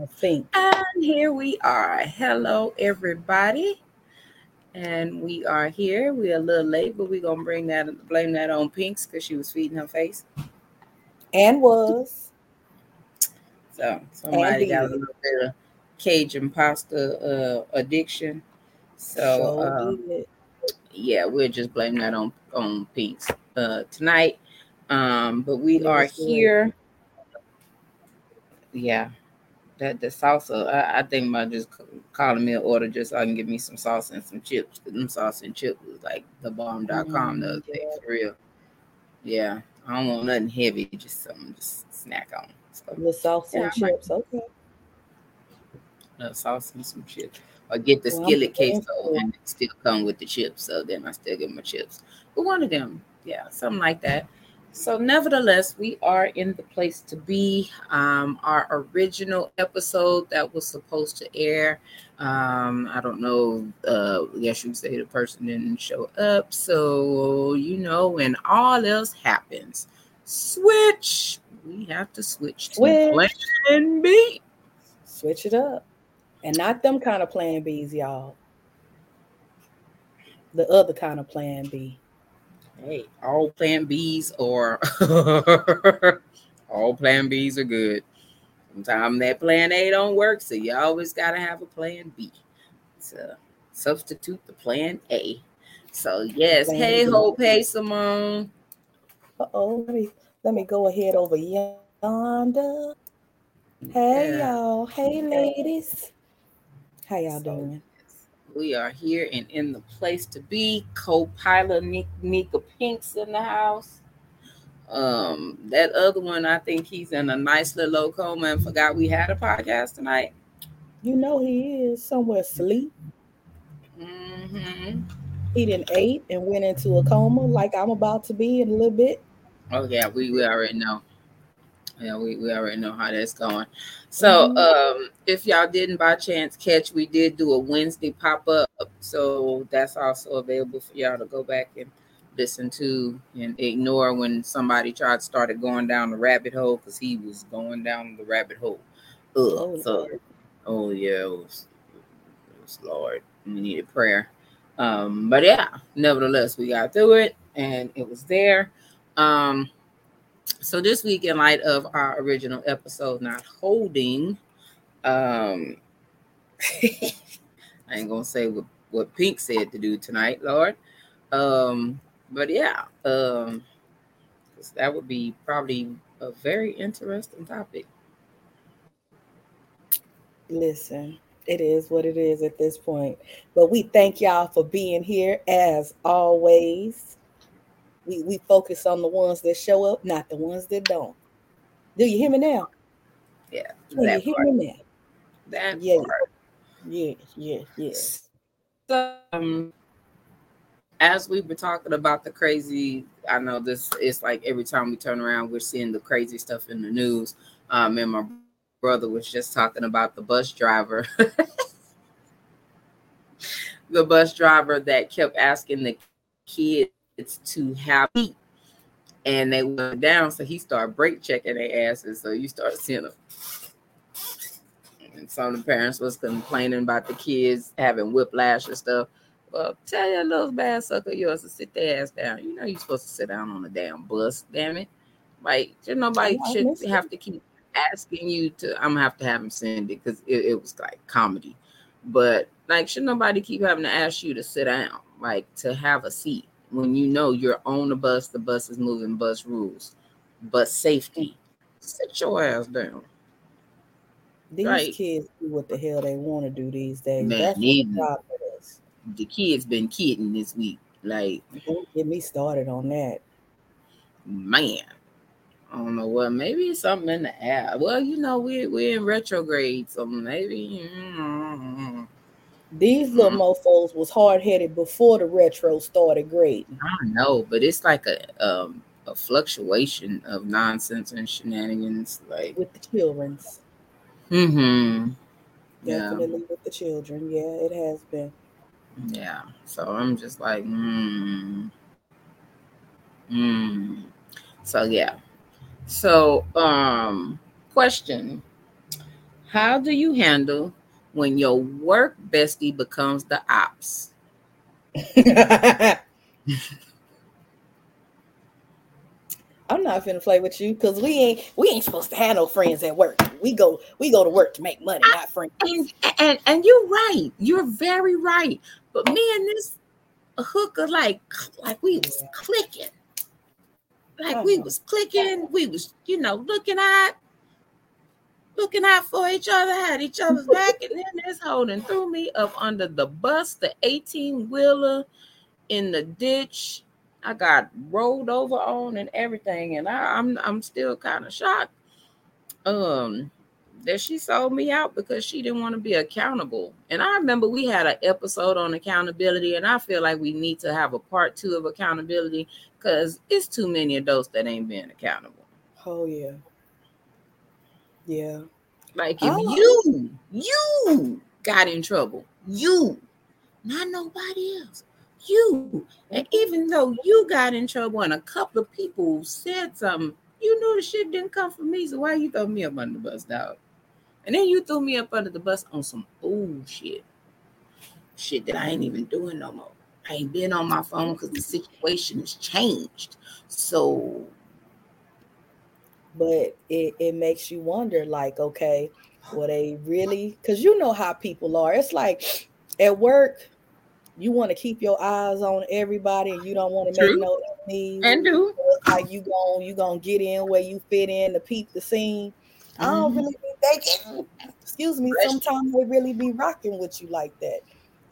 I think. And here we are. Hello, everybody. And we are here. We're a little late, but we're gonna bring that blame that on Pinks because she was feeding her face. And was. So somebody got a little bit of Cajun pasta uh, addiction. So um, yeah, we'll just blame that on on Pinks uh, tonight. Um, but we are here. Yeah, that the salsa. I, I think about just calling me an order just so I can get me some sauce and some chips. Them sauce and chips was like the bomb.com mm, the other yeah. day for real. Yeah, I don't want nothing heavy, just something just snack on. So, the sauce yeah, and chips, okay. The sauce and some chips. Or get the well, skillet queso and it still come with the chips. So then I still get my chips. But one of them, yeah, something like that. So, nevertheless, we are in the place to be. Um, our original episode that was supposed to air, um, I don't know. Uh, guess you say the person didn't show up. So, you know, when all else happens, switch. We have to switch to switch. plan B. Switch it up. And not them kind of plan Bs, y'all. The other kind of plan B hey, all plan Bs or all plan Bs are good. Sometimes that plan A don't work, so you always gotta have a plan B to substitute the plan A. So yes, plan hey B. Hope, hey Simone. Uh oh, let me let me go ahead over yonder. Hey yeah. y'all, hey ladies. How y'all so, doing? We are here and in the place to be. Co-pilot Nika Pinks in the house. Um, that other one, I think he's in a nice little coma and forgot we had a podcast tonight. You know he is somewhere asleep. Mm-hmm. He didn't ate and went into a coma like I'm about to be in a little bit. Oh yeah, we, we already know. Yeah, we, we already know how that's going. So mm-hmm. um if y'all didn't by chance catch, we did do a Wednesday pop-up. So that's also available for y'all to go back and listen to and ignore when somebody tried started going down the rabbit hole because he was going down the rabbit hole. Ugh. Oh, so, oh yeah, it was, it was Lord. We needed prayer. Um, but yeah, nevertheless, we got through it and it was there. Um, so this week, in light of our original episode not holding, um, I ain't gonna say what, what Pink said to do tonight, Lord. Um, but yeah, um, that would be probably a very interesting topic. Listen, it is what it is at this point. But we thank y'all for being here as always we we focus on the ones that show up, not the ones that don't. Do you hear me now? Yeah. Do you hear me now? That yeah. Part. Yes, yes, yes. So, um, as we've been talking about the crazy, I know this is like every time we turn around, we're seeing the crazy stuff in the news. Um, and my brother was just talking about the bus driver, the bus driver that kept asking the kids to have meat. And they went down, so he started brake checking their asses. So you start seeing them. And some of the parents was complaining about the kids having whiplash and stuff. Well, tell your little bad sucker yours to sit their ass down. You know you're supposed to sit down on the damn bus, damn it. Like, nobody should have to keep asking you to. I'm gonna have to have him send it because it, it was like comedy. But like, should nobody keep having to ask you to sit down, like to have a seat? When you know you're on the bus, the bus is moving, bus rules, bus safety. Sit your ass down. These right. kids do what the hell they want to do these days. Man, That's the, problem with us. the kids been kidding this week. Like, don't get me started on that. Man, I don't know what. Maybe it's something in the app. Well, you know, we we're in retrograde, so maybe. Mm, these little mm-hmm. mofos was hard headed before the retro started grading. I know, but it's like a um, a fluctuation of nonsense and shenanigans, like with the childrens. Mm-hmm. Definitely yeah. with the children. Yeah, it has been. Yeah. So I'm just like, hmm. Hmm. So yeah. So um question How do you handle when your work bestie becomes the ops? I'm not finna play with you because we ain't we ain't supposed to have no friends at work. We go we go to work to make money, I, not ah, friends. And, and and you're right. You're very right. But me and this hooker, like like we was clicking. Like oh we was clicking, we was, you know, looking at looking out for each other, had each other's back, and then this holding threw me up under the bus, the 18 wheeler in the ditch. I got rolled over on and everything, and I, I'm I'm still kind of shocked. Um, that she sold me out because she didn't want to be accountable. And I remember we had an episode on accountability, and I feel like we need to have a part two of accountability because it's too many adults that ain't being accountable. Oh yeah. Yeah. Like if oh. you you got in trouble, you, not nobody else, you, and mm-hmm. even though you got in trouble and a couple of people said something, you knew the shit didn't come from me. So why you throw me up under the bus, dog? And then you threw me up under the bus on some old shit, shit that I ain't even doing no more. I ain't been on my phone because the situation has changed. So but it, it makes you wonder like okay were they really because you know how people are. It's like at work you want to keep your eyes on everybody and you don't want to make no enemies and do. how you going you gonna get in where you fit in to peep the scene. Mm-hmm. i don't mm-hmm. really be thinking excuse me sometimes they really be rocking with you like that.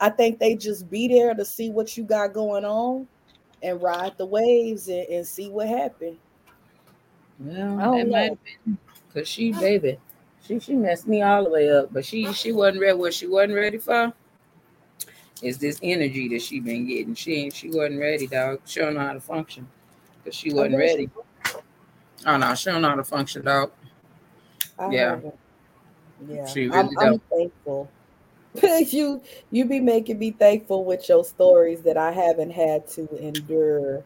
I think they just be there to see what you got going on and ride the waves and, and see what happened well, might have been because she, baby, she she messed me all the way up. But she she wasn't ready. What she wasn't ready for is this energy that she been getting. She ain't she wasn't ready, dog. She don't know how to function because she wasn't ready. Oh no, she don't know how to function, dog. I yeah, yeah. She really I'm, I'm thankful. you you be making me thankful with your stories that I haven't had to endure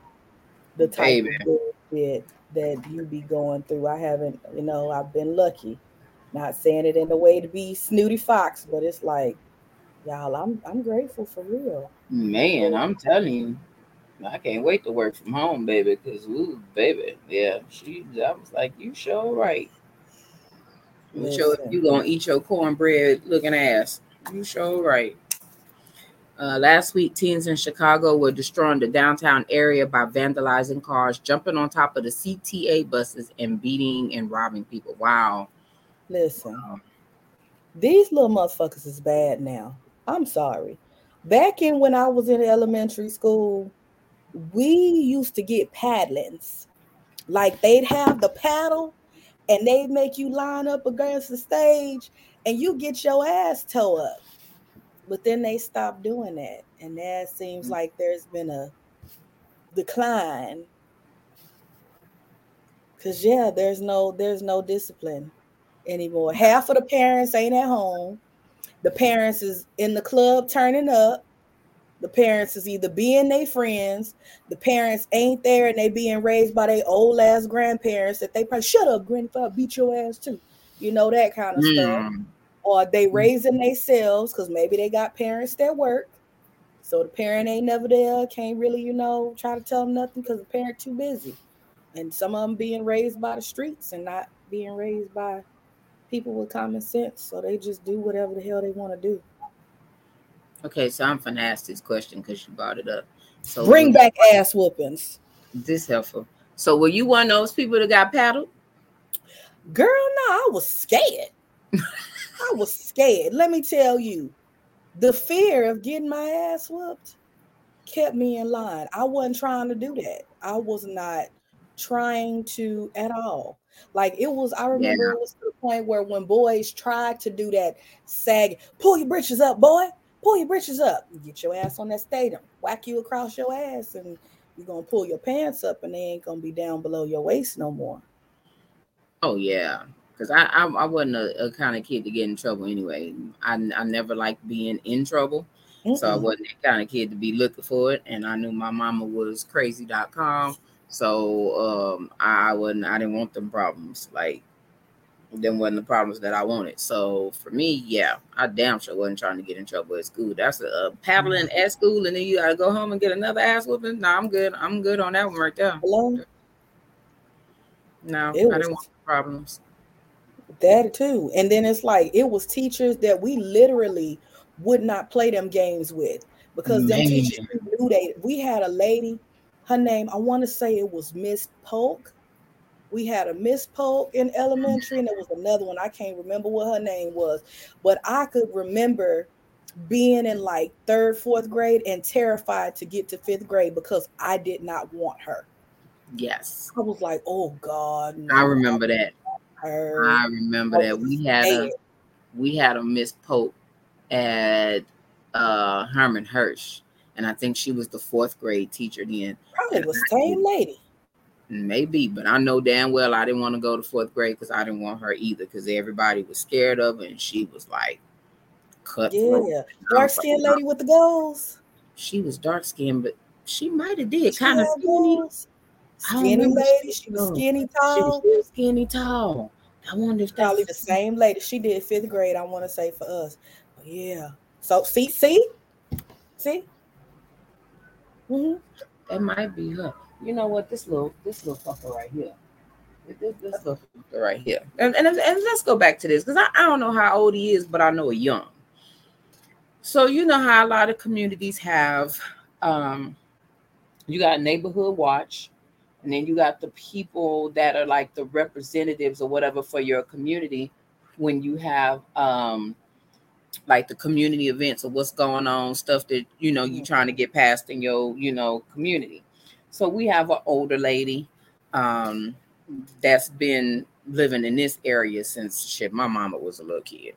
the type Baby. of bullshit that you be going through. I haven't, you know, I've been lucky. Not saying it in a way to be snooty fox, but it's like, y'all, I'm I'm grateful for real. Man, I'm telling you, I can't wait to work from home, baby. Cause ooh, baby, yeah, she. I was like, you sure right. You sure you gonna eat your cornbread looking ass. You sure right. Uh, last week, teens in Chicago were destroying the downtown area by vandalizing cars, jumping on top of the CTA buses, and beating and robbing people. Wow. Listen, wow. these little motherfuckers is bad now. I'm sorry. Back in when I was in elementary school, we used to get paddlings. Like they'd have the paddle and they'd make you line up against the stage and you get your ass toe up but then they stopped doing that and that seems mm. like there's been a decline. Because yeah there's no there's no discipline anymore. Half of the parents ain't at home. The parents is in the club turning up. The parents is either being their friends. The parents ain't there and they being raised by their old ass grandparents that they probably shut up grandpa beat your ass too. You know that kind of mm. stuff or they mm-hmm. raising themselves because maybe they got parents that work. So the parent ain't never there, can't really, you know, try to tell them nothing because the parent too busy. And some of them being raised by the streets and not being raised by people with common sense. So they just do whatever the hell they want to do. Okay, so I'm gonna ask this question because you brought it up. So bring back ass whoopings. This helpful. So were you one of those people that got paddled? Girl, no, I was scared. I was scared. Let me tell you, the fear of getting my ass whooped kept me in line. I wasn't trying to do that. I was not trying to at all. Like it was, I remember yeah. it was to the point where when boys tried to do that sag, pull your britches up, boy, pull your britches up, get your ass on that stadium, whack you across your ass, and you're gonna pull your pants up and they ain't gonna be down below your waist no more. Oh yeah because I, I, I wasn't a, a, kind of kid to get in trouble anyway. I I never liked being in trouble, mm so I wasn't that kind of kid to be looking for it. And I knew my mama was crazy.com, so um I, I wasn't I didn't want them problems. Like them wasn't the problems that I wanted. So for me, yeah, I damn sure wasn't trying to get in trouble at school. That's a, a paddling at school, and then you gotta go home and get another ass whooping. No, I'm good. I'm good on that one right there. Hello? No, I didn't want problems. That too, and then it's like it was teachers that we literally would not play them games with because Man. them teachers knew they. We had a lady, her name I want to say it was Miss Polk we had a Miss Polk in elementary, and there was another one. I can't remember what her name was, but I could remember being in like third, fourth grade and terrified to get to fifth grade because I did not want her. Yes. I was like, oh God. No, I remember that. Her. I remember that. We had a we had a Miss Pope at uh Herman Hirsch. And I think she was the fourth grade teacher then. Probably was the same lady. Maybe, but I know damn well I didn't want to go to fourth grade because I didn't want her either because everybody was scared of her and she was like cut. Yeah, dark skinned lady with the goals. She was dark skinned, but she might have did kind of skinny. Skinny lady, she was skinny tall. She was skinny tall. I wonder if probably the same lady. She did fifth grade. I want to say for us. But yeah. So see, see, see. Mm-hmm. That might be her you know what? This little this little fucker right here. This, this little fucker right here. And, and, and let's go back to this because I, I don't know how old he is, but I know he's young. So you know how a lot of communities have um you got neighborhood watch, and then you got the people that are like the representatives or whatever for your community when you have um like the community events or what's going on, stuff that you know you're mm-hmm. trying to get past in your you know community. So we have an older lady um, that's been living in this area since shit, my mama was a little kid.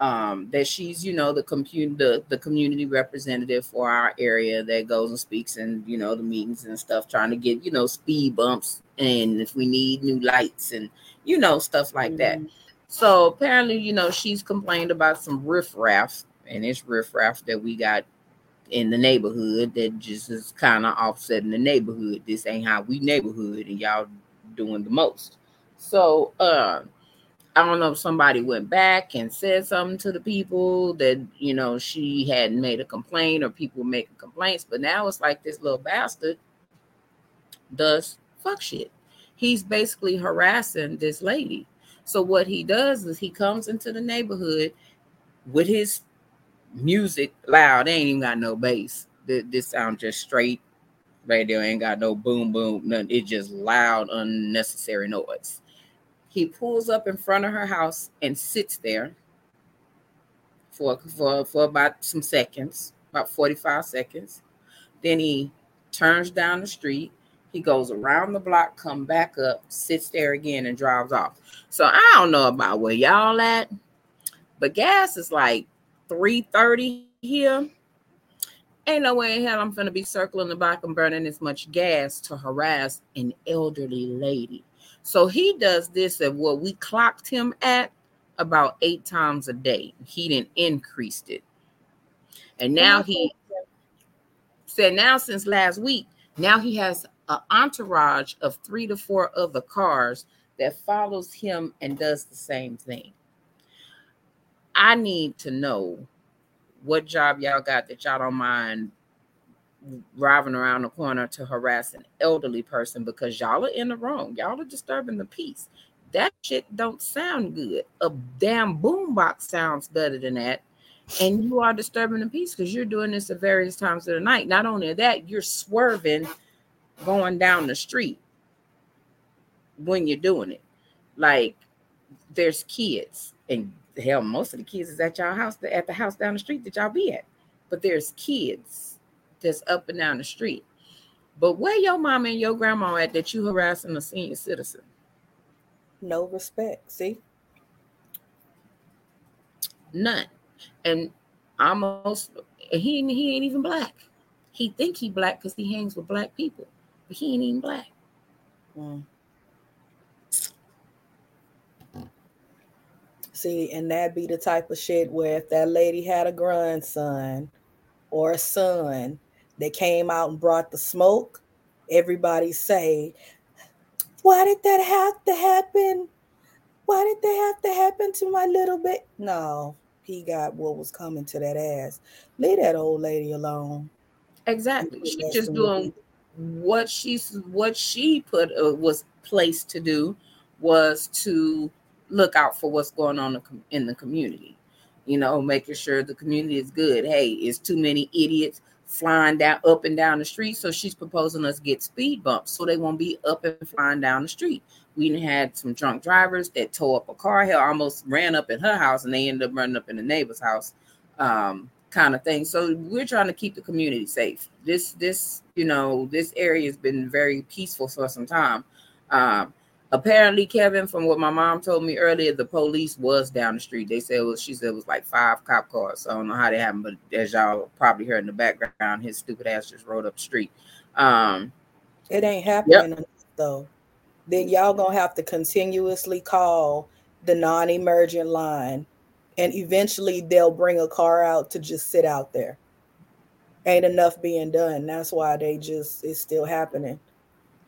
Um, that she's, you know, the computer, the, the community representative for our area that goes and speaks and you know, the meetings and stuff, trying to get, you know, speed bumps and if we need new lights and, you know, stuff like mm-hmm. that. So apparently, you know, she's complained about some riffraff, and it's riffraff that we got in the neighborhood that just is kind of offsetting the neighborhood. This ain't how we neighborhood, and y'all doing the most. So uh, I don't know if somebody went back and said something to the people that you know she hadn't made a complaint or people making complaints, but now it's like this little bastard does fuck shit. He's basically harassing this lady. So what he does is he comes into the neighborhood with his music loud. They ain't even got no bass. This, this sound just straight radio. Ain't got no boom boom. Nothing. It's just loud, unnecessary noise. He pulls up in front of her house and sits there for for for about some seconds, about forty five seconds. Then he turns down the street. He goes around the block, come back up, sits there again, and drives off. So I don't know about where y'all at, but gas is like 3:30 here. Ain't no way in hell I'm gonna be circling the block and burning as much gas to harass an elderly lady. So he does this at what we clocked him at about eight times a day. He didn't increase it. And now he said now since last week, now he has an entourage of three to four other cars that follows him and does the same thing. I need to know what job y'all got that y'all don't mind driving around the corner to harass an elderly person because y'all are in the wrong. Y'all are disturbing the peace. That shit don't sound good. A damn boombox sounds better than that. And you are disturbing the peace because you're doing this at various times of the night. Not only that, you're swerving going down the street when you're doing it. Like there's kids and hell, most of the kids is at y'all house, at the house down the street that y'all be at. But there's kids that's up and down the street. But where your mom and your grandma at that you harassing a senior citizen? No respect. See? None. And almost he he ain't even black. He think he black because he hangs with black people, but he ain't even black. Mm. See, and that be the type of shit where if that lady had a grandson or a son that came out and brought the smoke, everybody say, Why did that have to happen? why did that have to happen to my little bit? No, he got what was coming to that ass. Leave that old lady alone. Exactly. She's just doing what she's what she put uh, was placed to do was to look out for what's going on in the community. You know, making sure the community is good. Hey, it's too many idiots flying down up and down the street. So she's proposing us get speed bumps so they won't be up and flying down the street. We had some drunk drivers that tore up a car. Hell, almost ran up in her house and they ended up running up in the neighbor's house. Um, kind of thing. So we're trying to keep the community safe. This this you know this area has been very peaceful for some time. Um, apparently, Kevin, from what my mom told me earlier, the police was down the street. They said well, she said it was like five cop cars. So I don't know how they happened, but as y'all probably heard in the background, his stupid ass just rode up the street. Um, it ain't happening yep. though. Then y'all gonna have to continuously call the non-emergent line and eventually they'll bring a car out to just sit out there. Ain't enough being done. That's why they just it's still happening.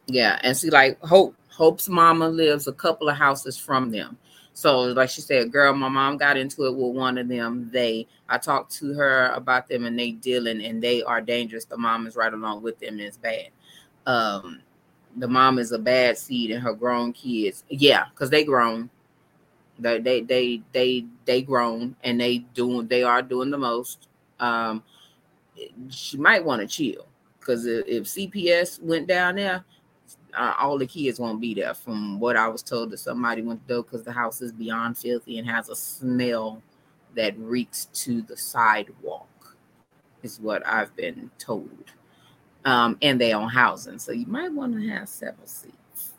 Yeah, and see, like Hope, Hope's mama lives a couple of houses from them. So, like she said, girl, my mom got into it with one of them. They, I talked to her about them, and they dealing, and they are dangerous. The mom is right along with them, and it's bad. Um, the mom is a bad seed, and her grown kids, yeah, because they grown. They they they they they grown and they doing they are doing the most. Um, she might want to chill because if, if, CPS went down there, uh, all the kids won't be there. From what I was told, that somebody went do because the house is beyond filthy and has a smell that reeks to the sidewalk. Is what I've been told. Um, and they own housing, so you might want to have several seats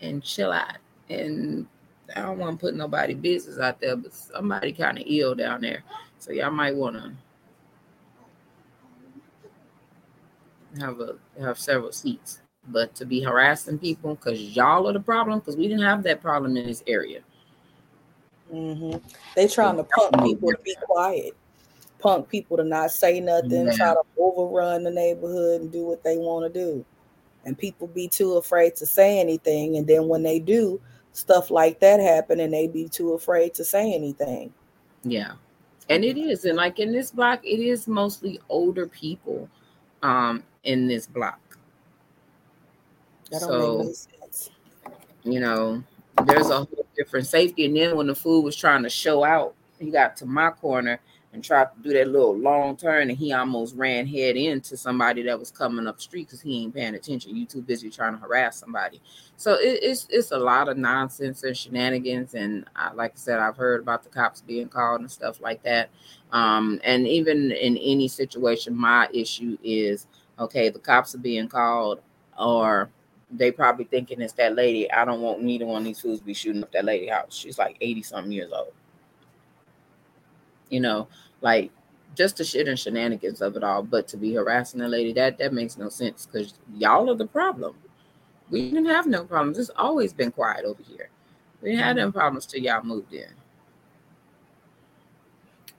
and chill out and I don't want to put nobody business out there, but somebody kind of ill down there. So y'all might want to have a have several seats. But to be harassing people because y'all are the problem, because we didn't have that problem in this area. Mm-hmm. They trying to punk people to be quiet, punk people to not say nothing, yeah. try to overrun the neighborhood and do what they want to do. And people be too afraid to say anything. And then when they do, stuff like that happen and they be too afraid to say anything. Yeah. And it is. And like in this block, it is mostly older people um in this block. That so. You know, there's a whole different safety. And then when the food was trying to show out, he got to my corner and tried to do that little long turn, and he almost ran head into somebody that was coming up the street because he ain't paying attention. You too busy trying to harass somebody. So it, it's it's a lot of nonsense and shenanigans. And I, like I said, I've heard about the cops being called and stuff like that. Um, and even in any situation, my issue is okay, the cops are being called, or they probably thinking it's that lady. I don't want neither one of these fools to be shooting up that lady house. She's like 80 something years old. You know, like just the shit and shenanigans of it all. But to be harassing a lady, that that makes no sense because y'all are the problem. We didn't have no problems. It's always been quiet over here. We didn't have no problems till y'all moved in.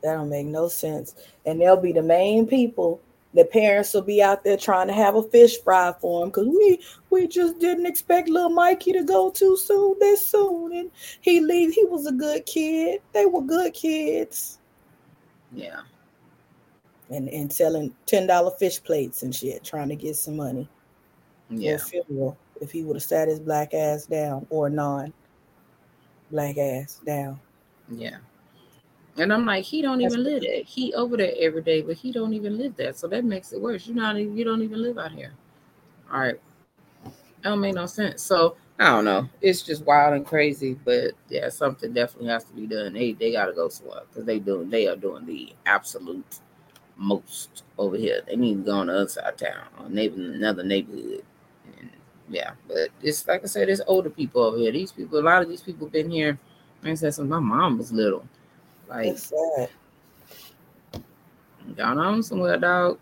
That don't make no sense. And they'll be the main people. The parents will be out there trying to have a fish fry for him because we we just didn't expect little Mikey to go too soon this soon. And he leave. He was a good kid. They were good kids. Yeah. And and selling ten dollar fish plates and shit, trying to get some money. Yeah. Funeral, if he would have sat his black ass down or non black ass down. Yeah. And I'm like, he don't even live there. He over there every day, but he don't even live there. So that makes it worse. You know, you don't even live out here. All right. That don't make no sense. So I don't know. It's just wild and crazy, but yeah, something definitely has to be done. They they gotta go somewhere because they doing they are doing the absolute most over here. They need to go on the other side of town or neighbor another neighborhood. And yeah, but it's like I said, it's older people over here. These people, a lot of these people been here. Like I said, since my mom was little. Like y'all on somewhere, dog.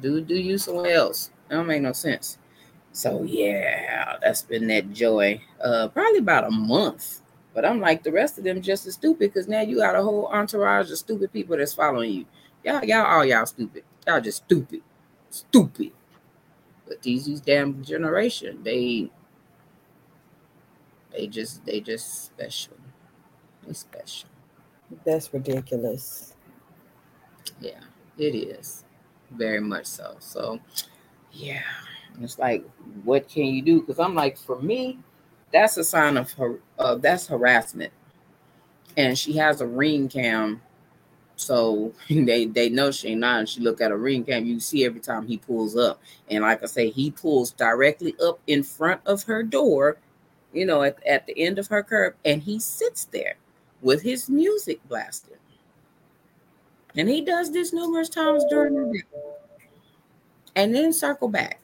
Do do you somewhere else. That don't make no sense. So yeah, that's been that joy. Uh, probably about a month. But I'm like the rest of them just as stupid because now you got a whole entourage of stupid people that's following you. Y'all, y'all, all y'all stupid. Y'all just stupid, stupid. But these these damn generation, they They just they just special. They special. That's ridiculous. Yeah, it is. Very much so. So yeah. It's like, what can you do? Because I'm like, for me, that's a sign of her uh, that's harassment. And she has a ring cam. So they they know she ain't not. She look at a ring cam. You see every time he pulls up. And like I say, he pulls directly up in front of her door, you know, at, at the end of her curb, and he sits there with his music blasting. And he does this numerous times during the day. And then circle back.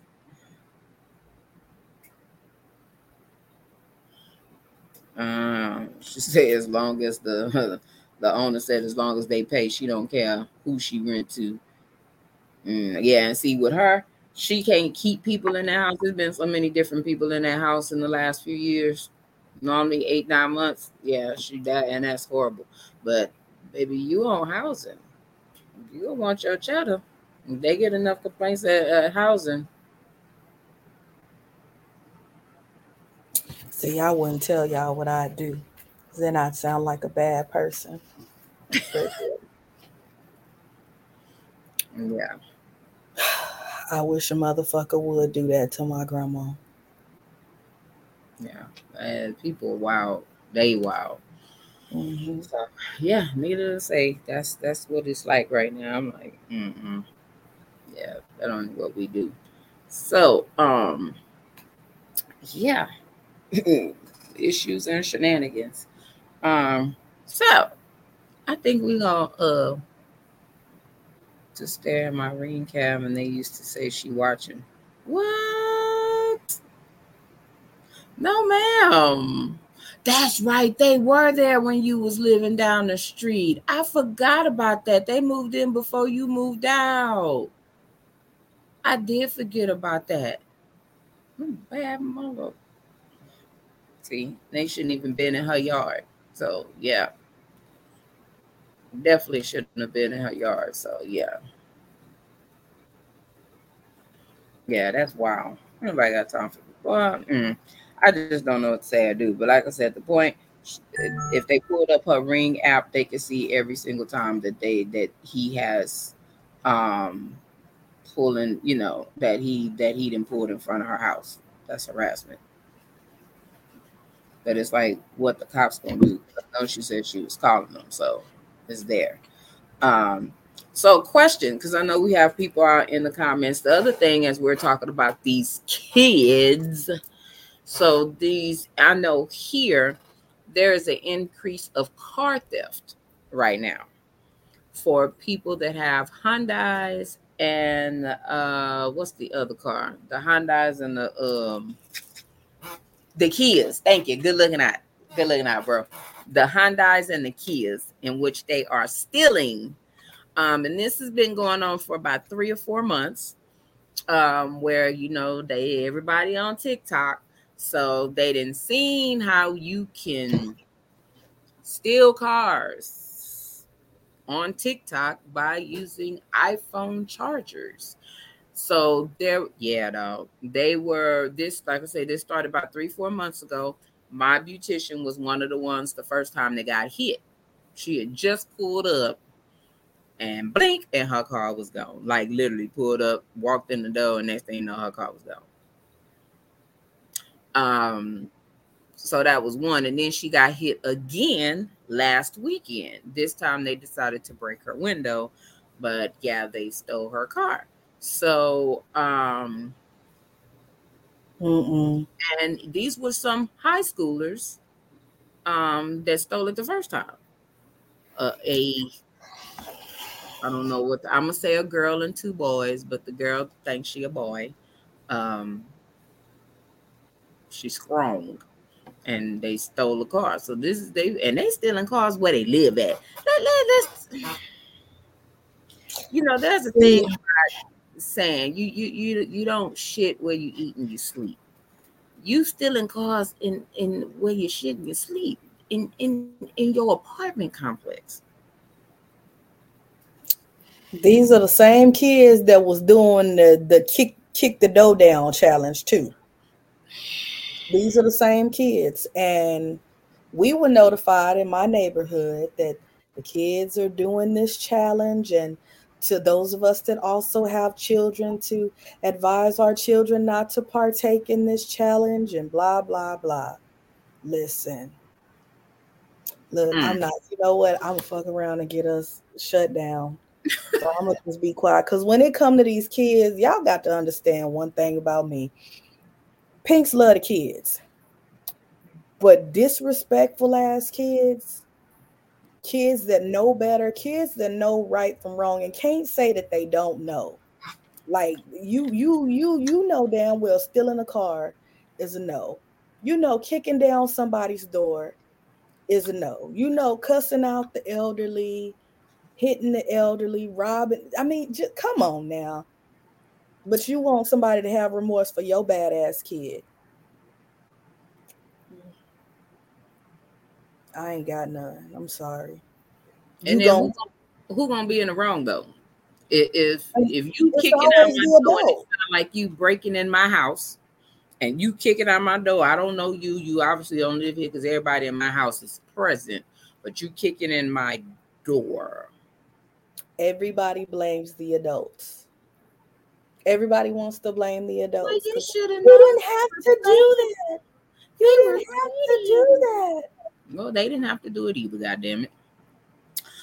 Um, she said as long as the the owner said as long as they pay, she don't care who she rent to. Mm, yeah, and see with her, she can't keep people in the house. There's been so many different people in that house in the last few years. Normally eight nine months. Yeah, she died, and that's horrible. But baby, you own housing. You want your cheddar. they get enough complaints at, at housing, See, I wouldn't tell y'all what I do. Then I'd sound like a bad person. yeah. I wish a motherfucker would do that to my grandma. Yeah. And people wild. They wild. Mm-hmm. So, yeah, needless to say, that's that's what it's like right now. I'm like, mm yeah, that only what we do. So, um, yeah, issues and shenanigans. Um, so I think we're gonna uh to stare at my ring cam and they used to say she watching. What? No, ma'am. That's right. They were there when you was living down the street. I forgot about that. They moved in before you moved out. I did forget about that. Hmm, bad mother. See, they shouldn't even been in her yard. So yeah. Definitely shouldn't have been in her yard. So yeah. Yeah, that's wild. Nobody got time for well, mm, I just don't know what to say I do. But like I said, the point if they pulled up her ring app, they could see every single time that they that he has um pulling, you know, that he that he didn't pull in front of her house. That's harassment. But it's like what the cops gonna do. I know she said she was calling them, so it's there. Um, so question, because I know we have people out in the comments. The other thing as we're talking about these kids, so these I know here there is an increase of car theft right now for people that have Hyundai's and uh what's the other car? The Hyundai's and the um the Kias. Thank you. Good looking out. Good looking out, bro. The Hyundai's and the Kias, in which they are stealing. Um, and this has been going on for about three or four months. Um, where you know they everybody on TikTok, so they didn't seen how you can steal cars on TikTok by using iPhone chargers. So there, yeah, though they were this, like I say, this started about three, four months ago. My beautician was one of the ones the first time they got hit. She had just pulled up and blink, and her car was gone. Like literally pulled up, walked in the door, and next thing you know, her car was gone. Um, so that was one, and then she got hit again last weekend. This time they decided to break her window, but yeah, they stole her car. So, um, Mm-mm. and these were some high schoolers um, that stole it the first time. Uh, a, I don't know what the, I'm gonna say a girl and two boys, but the girl thinks she a boy. Um, she's strong, and they stole a car. So this is they and they stealing cars where they live at. Let, let, let's, you know, there's a thing saying you you you you don't shit where you eat and you sleep. You stealing cars in in where you shit and you sleep in in in your apartment complex. These are the same kids that was doing the the kick kick the dough down challenge too. These are the same kids. And we were notified in my neighborhood that the kids are doing this challenge. And to those of us that also have children to advise our children not to partake in this challenge and blah blah blah. Listen. Look mm. i'm not you know what? I'm gonna fuck around and get us shut down. So i'm gonna just be quiet. Because when it come to these kids y'all got to understand one thing about me pinks love the kids but disrespectful ass kids kids that know better, kids that know right from wrong and can't say that they don't know. Like you, you, you, you know damn well stealing a car is a no. You know, kicking down somebody's door is a no. You know, cussing out the elderly, hitting the elderly, robbing. I mean, just come on now. But you want somebody to have remorse for your badass kid. I ain't got none. I'm sorry. And you then who, who gonna be in the wrong though? If if you kicking out my door, it's like you breaking in my house, and you kicking out my door. I don't know you. You obviously don't live here because everybody in my house is present, but you kicking in my door. Everybody blames the adults. Everybody wants to blame the adults. Well, you shouldn't. You didn't have to do that. You didn't have to do that. Well, they didn't have to do it either. God damn it.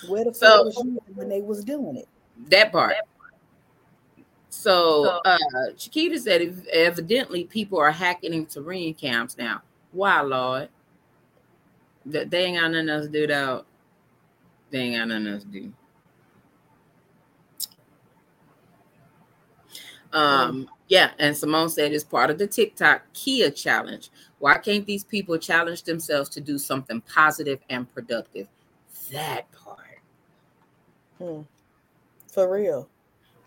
Where the so, was you when they was doing it? That part. So, uh, Chiquita said, evidently people are hacking into ring cams now. Why, Lord? That they ain't got nothing else to do. Though. They ain't got nothing else to do. Um, yeah, and Simone said it's part of the TikTok Kia challenge. Why can't these people challenge themselves to do something positive and productive? That part. Hmm. For real.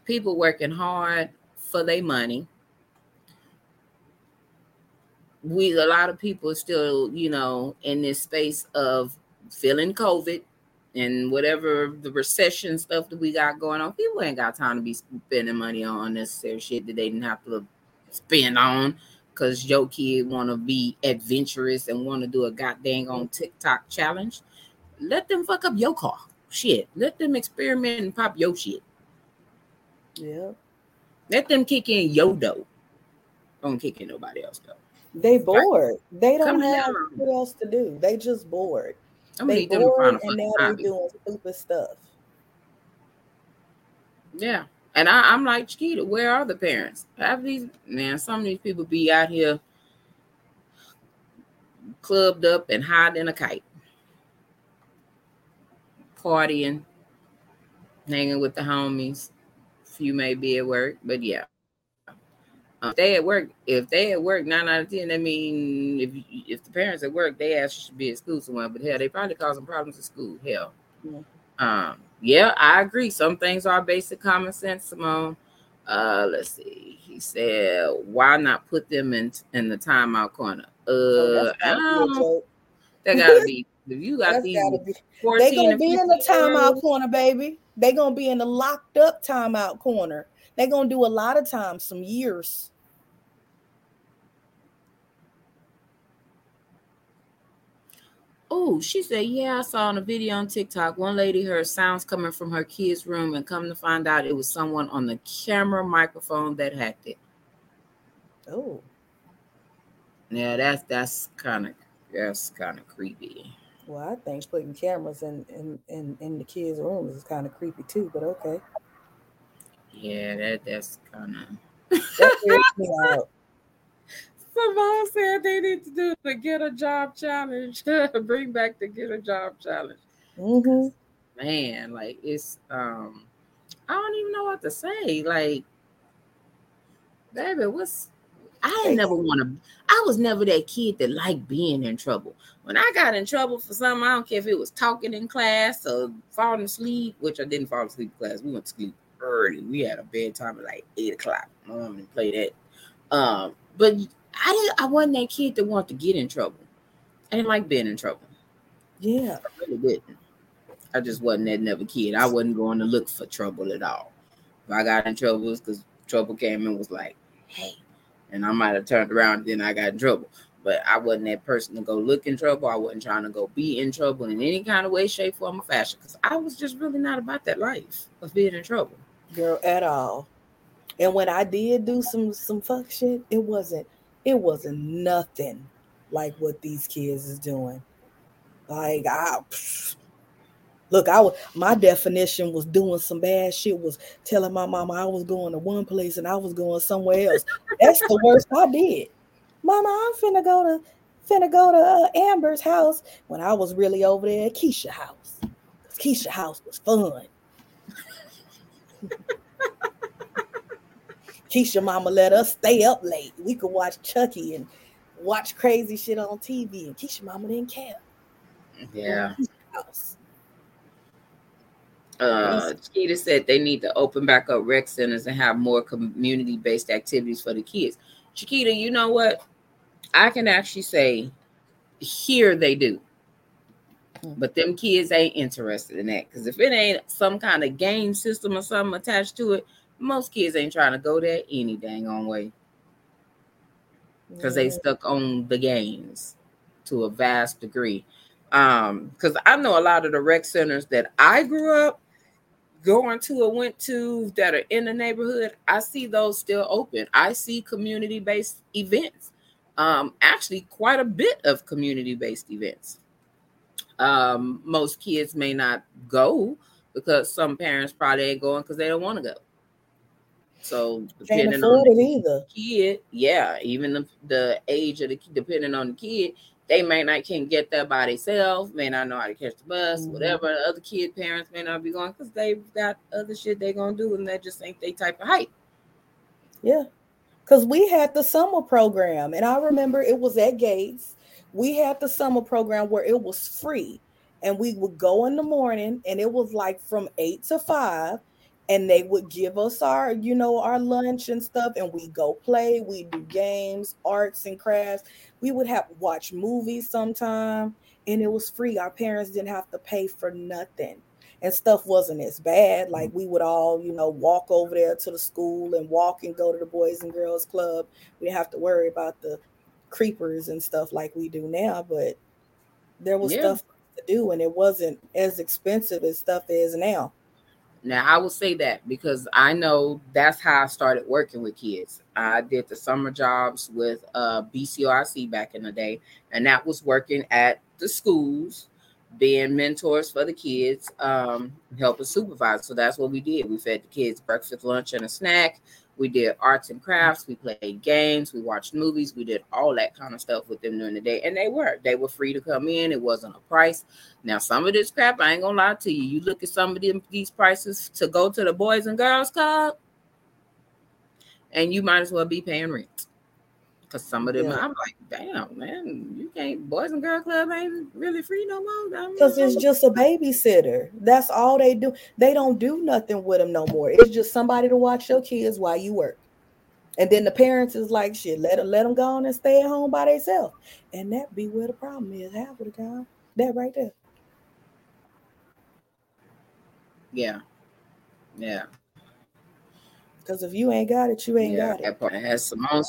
People working hard for their money. We a lot of people still, you know, in this space of feeling COVID and whatever the recession stuff that we got going on. People ain't got time to be spending money on unnecessary shit that they didn't have to spend on because your kid want to be adventurous and want to do a goddamn on TikTok challenge, let them fuck up your car. Shit. Let them experiment and pop your shit. Yeah. Let them kick in your dough. Don't kick in nobody else though. They bored. They don't Come have what else to do. They just bored. I'm they bored and now they're doing stupid stuff. Yeah. And I, am like, Chiquita, where are the parents? Have these man, some of these people be out here clubbed up and hiding a kite, partying, hanging with the homies. Few may be at work, but yeah. Uh, if they at work, if they at work nine out of ten, I mean, if if the parents at work, they ask should be at school somewhere. But hell, they probably causing problems at school. Hell, yeah. um, yeah, I agree. Some things are basic common sense, Simone. Uh, let's see. He said, "Why not put them in in the timeout corner?" Uh, oh, that gotta be. If you got these, they gonna be in the timeout corner, baby. They gonna be in the locked up timeout corner. They gonna do a lot of times, some years. Oh, she said, Yeah, I saw on a video on TikTok. One lady heard sounds coming from her kid's room and come to find out it was someone on the camera microphone that hacked it. Oh. Yeah, that's that's kind of that's kind of creepy. Well, I think putting cameras in in in, in the kids' rooms is kind of creepy too, but okay. Yeah, that that's kind of that freaks me out. Simone said they need to do the get a job challenge. Bring back the get a job challenge. Mm-hmm. Man, like it's um, I don't even know what to say. Like, baby, what's I ain't never want to. I was never that kid that liked being in trouble. When I got in trouble for something, I don't care if it was talking in class or falling asleep, which I didn't fall asleep in class. We went to sleep early. We had a bedtime at like eight o'clock. My mom didn't play that. Um, but I didn't. I wasn't that kid that wanted to get in trouble. I didn't like being in trouble. Yeah, I really didn't. I just wasn't that never kid. I wasn't going to look for trouble at all. If I got in trouble, because trouble came and was like, "Hey," and I might have turned around. then I got in trouble. but I wasn't that person to go look in trouble. I wasn't trying to go be in trouble in any kind of way, shape, form, or fashion because I was just really not about that life of being in trouble. Girl, at all. And when I did do some some fuck shit, it wasn't it wasn't nothing like what these kids is doing. Like I look, I was my definition was doing some bad shit was telling my mama I was going to one place and I was going somewhere else. That's the worst I did. Mama, I'm finna go to finna go to uh, Amber's house when I was really over there at Keisha house. Keisha house was fun. Keisha mama let us stay up late. We could watch Chucky and watch crazy shit on TV, and Keisha mama didn't care. Yeah. Uh, Chiquita said they need to open back up rec centers and have more community based activities for the kids. Chiquita, you know what? I can actually say here they do. Hmm. But them kids ain't interested in that. Because if it ain't some kind of game system or something attached to it, most kids ain't trying to go there any dang on way. Because they stuck on the games to a vast degree. Um, because I know a lot of the rec centers that I grew up going to or went to that are in the neighborhood, I see those still open. I see community-based events. Um, actually quite a bit of community-based events. Um, most kids may not go because some parents probably ain't going because they don't want to go. So depending on the either. kid, yeah, even the, the age of the depending on the kid, they may not can get there by themselves, may not know how to catch the bus, mm-hmm. whatever. The other kid parents may not be going because they've got other shit they gonna do, and that just ain't they type of height. Yeah, because we had the summer program, and I remember it was at Gates. We had the summer program where it was free, and we would go in the morning, and it was like from eight to five and they would give us our you know our lunch and stuff and we go play we do games arts and crafts. We would have watch movies sometime and it was free. Our parents didn't have to pay for nothing and stuff wasn't as bad. Like we would all you know walk over there to the school and walk and go to the boys and girls club. We didn't have to worry about the creepers and stuff like we do now but there was yeah. stuff to do and it wasn't as expensive as stuff is now now, I will say that because I know that's how I started working with kids. I did the summer jobs with uh, BCRC back in the day, and that was working at the schools, being mentors for the kids, um, helping supervise. So that's what we did. We fed the kids breakfast, lunch, and a snack. We did arts and crafts. We played games. We watched movies. We did all that kind of stuff with them during the day. And they were. They were free to come in. It wasn't a price. Now, some of this crap, I ain't to lie to you. You look at some of them, these prices to go to the Boys and Girls Club, and you might as well be paying rent. Because some of them, yeah. I'm like, damn, man, you can't, Boys and Girl Club ain't really free no more. Because it's just a babysitter. That's all they do. They don't do nothing with them no more. It's just somebody to watch your kids while you work. And then the parents is like, shit, let them, let them go on and stay at home by themselves. And that be where the problem is half of the time. That right there. Yeah. Yeah. Because if you ain't got it, you ain't yeah, got that it. Part has Simone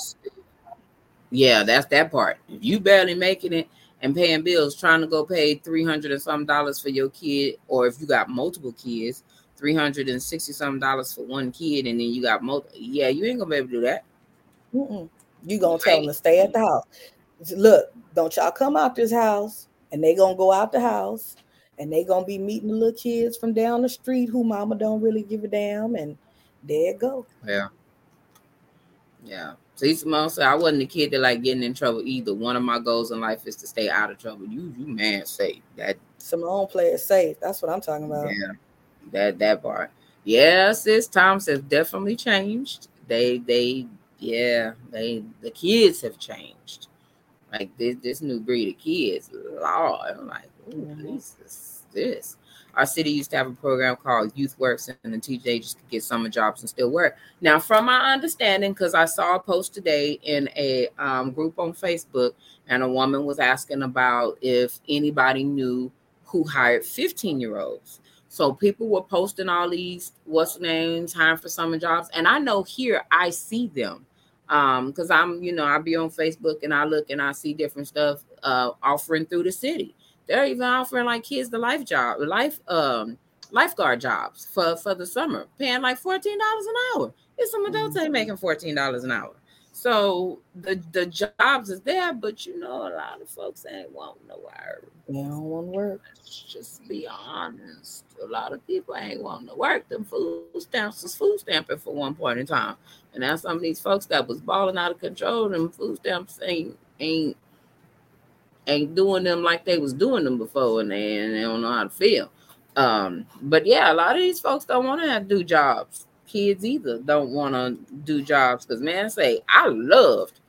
yeah, that's that part. If you barely making it and paying bills, trying to go pay three hundred and some dollars for your kid, or if you got multiple kids, three hundred and sixty some dollars for one kid, and then you got multiple. Yeah, you ain't gonna be able to do that. Mm-mm. You gonna tell them to stay at the house. Look, don't y'all come out this house, and they gonna go out the house, and they gonna be meeting the little kids from down the street who mama don't really give a damn, and there it go. Yeah. Yeah. See, Simone said I wasn't a kid that like getting in trouble either. One of my goals in life is to stay out of trouble. You, you man, safe. That Simone play it safe. That's what I'm talking about. Yeah, that that part. Yes, this times have definitely changed. They they yeah they the kids have changed. Like this this new breed of kids, Lord, I'm like, oh, mm-hmm. this this. Our city used to have a program called Youth Works, and the teach ages could get summer jobs and still work. Now, from my understanding, because I saw a post today in a um, group on Facebook, and a woman was asking about if anybody knew who hired 15 year olds. So people were posting all these what's names, hiring for summer jobs. And I know here I see them. Um, because I'm, you know, I'll be on Facebook and I look and I see different stuff uh offering through the city. They're even offering like kids the life job, life um lifeguard jobs for for the summer, paying like fourteen dollars an hour. It's some adults ain't making fourteen dollars an hour. So the the jobs is there, but you know a lot of folks ain't want no work. They don't want to work. Let's just be honest. A lot of people ain't wanting to work. Them food stamps was food stamping for one point in time. And now some of these folks that was balling out of control, them food stamps ain't ain't ain't doing them like they was doing them before, and they, and they don't know how to feel. Um, but yeah, a lot of these folks don't want to do jobs. Kids either don't want to do jobs because man, say I loved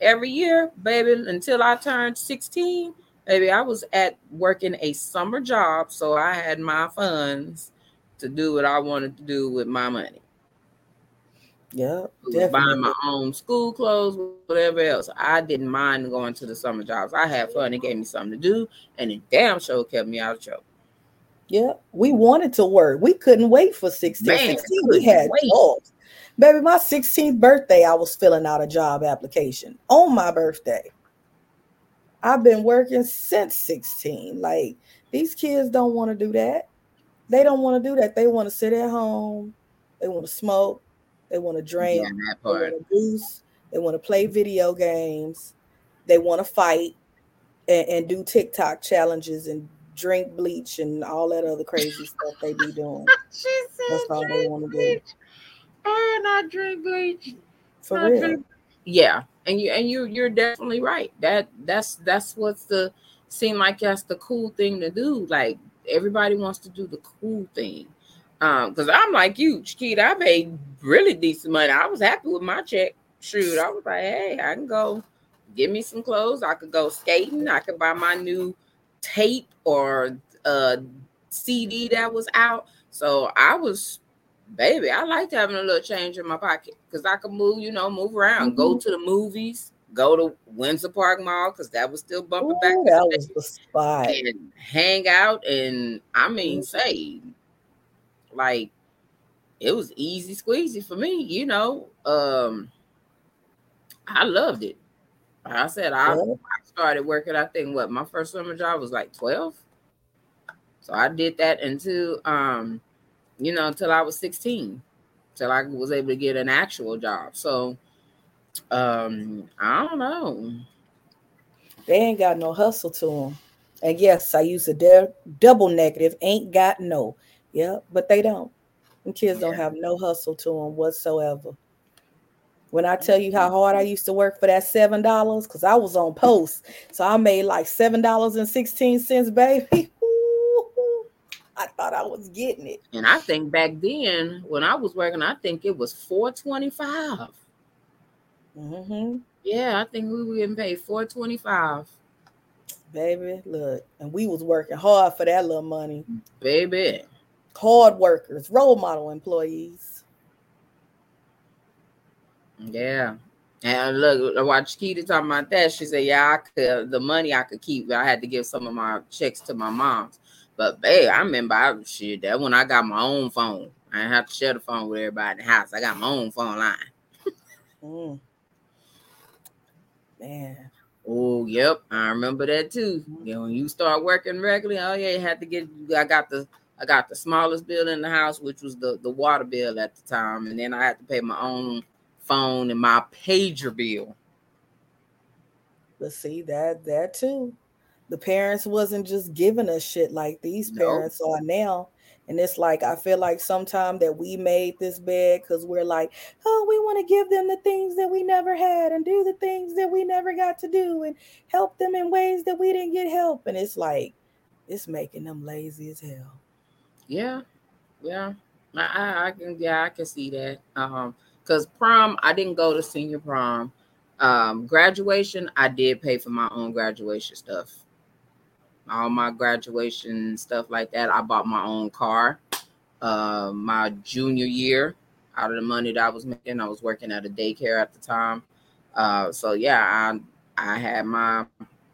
every year, baby, until I turned 16. Baby, I was at working a summer job, so I had my funds to do what I wanted to do with my money. Yeah, buying my own school clothes, whatever else. I didn't mind going to the summer jobs. I had fun. It gave me something to do, and it damn sure kept me out of trouble. Yeah, we wanted to work. We couldn't wait for 16. Man, 16 we had wait. jobs. Baby, my 16th birthday, I was filling out a job application on my birthday. I've been working since 16. Like these kids don't want to do that. They don't want to do that. They want to sit at home. They want to smoke. They want to drink. Yeah, they want to goose. They want to play video games. They want to fight and, and, do TikTok challenges and drink bleach and all that other crazy stuff they be doing. That's all they want to do. Oh, not drink bleach. For not real. Drink. Yeah, and you and you you're definitely right. That that's that's what's the seem like that's the cool thing to do. Like everybody wants to do the cool thing. Um, because I'm like you, Chiquita, I made really decent money. I was happy with my check. Shoot, I was like, hey, I can go give me some clothes. I could go skating. I could buy my new tape or uh CD that was out. So I was, baby, I liked having a little change in my pocket because I could move, you know, move around, mm-hmm. go to the movies, go to Windsor Park Mall because that was still bumping Ooh, back. That was the spot. And hang out and I mean, say, like, it was easy squeezy for me, you know. Um, I loved it. Like I said, I, I started working. I think what my first summer job was like twelve. So I did that until um, you know, until I was 16, till I was able to get an actual job. So um, I don't know. They ain't got no hustle to them. And yes, I use a de- double negative, ain't got no. Yeah, but they don't. And kids don't have no hustle to them whatsoever. When I tell you how hard I used to work for that seven dollars, because I was on post, so I made like seven dollars and sixteen cents, baby. I thought I was getting it. And I think back then, when I was working, I think it was four twenty five. Mm-hmm. Yeah, I think we were getting paid four twenty five. Baby, look, and we was working hard for that little money. Baby, hard workers, role model employees. Yeah. And look, I watched Keita talking about that. She said, Yeah, I could the money I could keep, but I had to give some of my checks to my mom's. But babe, I remember I shit that when I got my own phone. I didn't have to share the phone with everybody in the house. I got my own phone line. mm. Man. Oh, yep. I remember that too. Mm-hmm. You know, when you start working regularly, oh yeah, you had to get I got the I got the smallest bill in the house, which was the, the water bill at the time. And then I had to pay my own phone and my pager bill. But see that that too. The parents wasn't just giving us shit like these parents nope. are now. And it's like I feel like sometimes that we made this bed because we're like, oh, we want to give them the things that we never had and do the things that we never got to do and help them in ways that we didn't get help. And it's like it's making them lazy as hell. Yeah, yeah, I, I can yeah I can see that. Um, because prom I didn't go to senior prom. Um, graduation I did pay for my own graduation stuff. All my graduation stuff like that. I bought my own car. Uh, my junior year, out of the money that I was making, I was working at a daycare at the time. Uh, so yeah, I I had my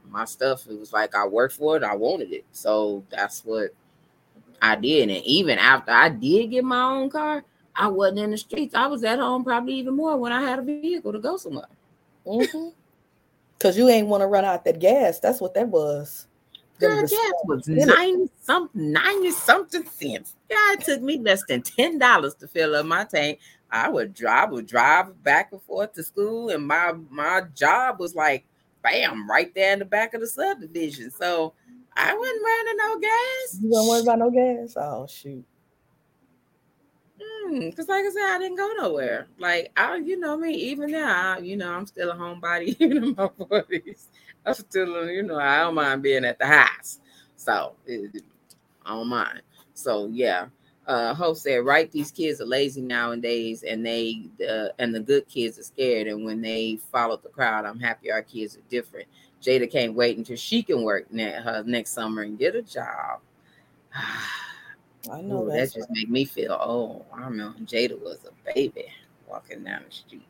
my stuff. It was like I worked for it. I wanted it. So that's what I did. And even after I did get my own car, I wasn't in the streets. I was at home probably even more when I had a vehicle to go somewhere. Mm-hmm. Cause you ain't want to run out that gas. That's what that was. Girl, gas was ninety something, ninety something cents. Yeah, it took me less than ten dollars to fill up my tank. I would drive, would drive back and forth to school, and my my job was like, bam, right there in the back of the subdivision. So I wasn't running no gas. You don't worry about no gas. Oh shoot. Because, like I said, I didn't go nowhere. Like I, you know me, even now, you know, I'm still a homebody, even in my forties. I'm still, you know, I don't mind being at the house. So it, I don't mind. So yeah. Uh, Hope said, right, these kids are lazy nowadays, and they uh, and the good kids are scared. And when they follow the crowd, I'm happy our kids are different. Jada can't wait until she can work ne- her next summer and get a job. I know Ooh, that just right. make me feel old. I remember Jada was a baby walking down the street.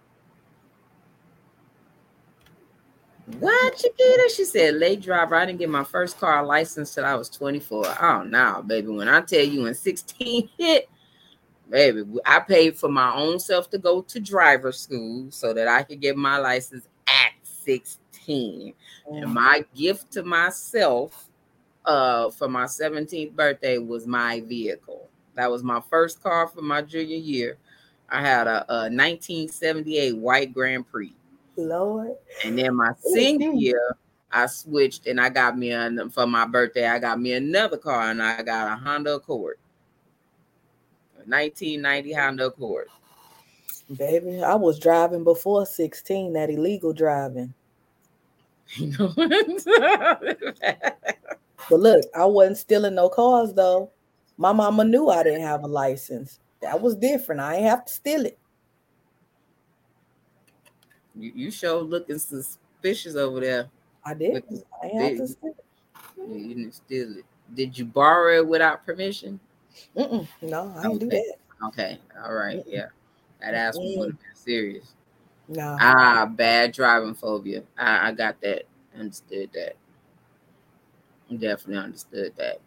What, Chiquita? She said, late driver. I didn't get my first car license till I was 24. Oh, no, baby. When I tell you in 16 hit, baby, I paid for my own self to go to driver school so that I could get my license at 16. Mm. And my gift to myself uh, for my 17th birthday was my vehicle. That was my first car for my junior year. I had a, a 1978 white Grand Prix. Lord. And then my senior year, I switched and I got me a, for my birthday. I got me another car and I got a Honda Accord, a 1990 Honda Accord. Baby, I was driving before 16, that illegal driving. You know But look, I wasn't stealing no cars though. My mama knew I didn't have a license. That was different. I ain't have to steal it. You, you show looking suspicious over there. I did. I have to steal it. You didn't steal it. Did you borrow it without permission? Mm-mm. No, I didn't okay. do that. Okay. All right. Mm-mm. Yeah. That ass would have been serious. No. Ah, bad driving phobia. I, I got that. Understood that. Definitely understood that.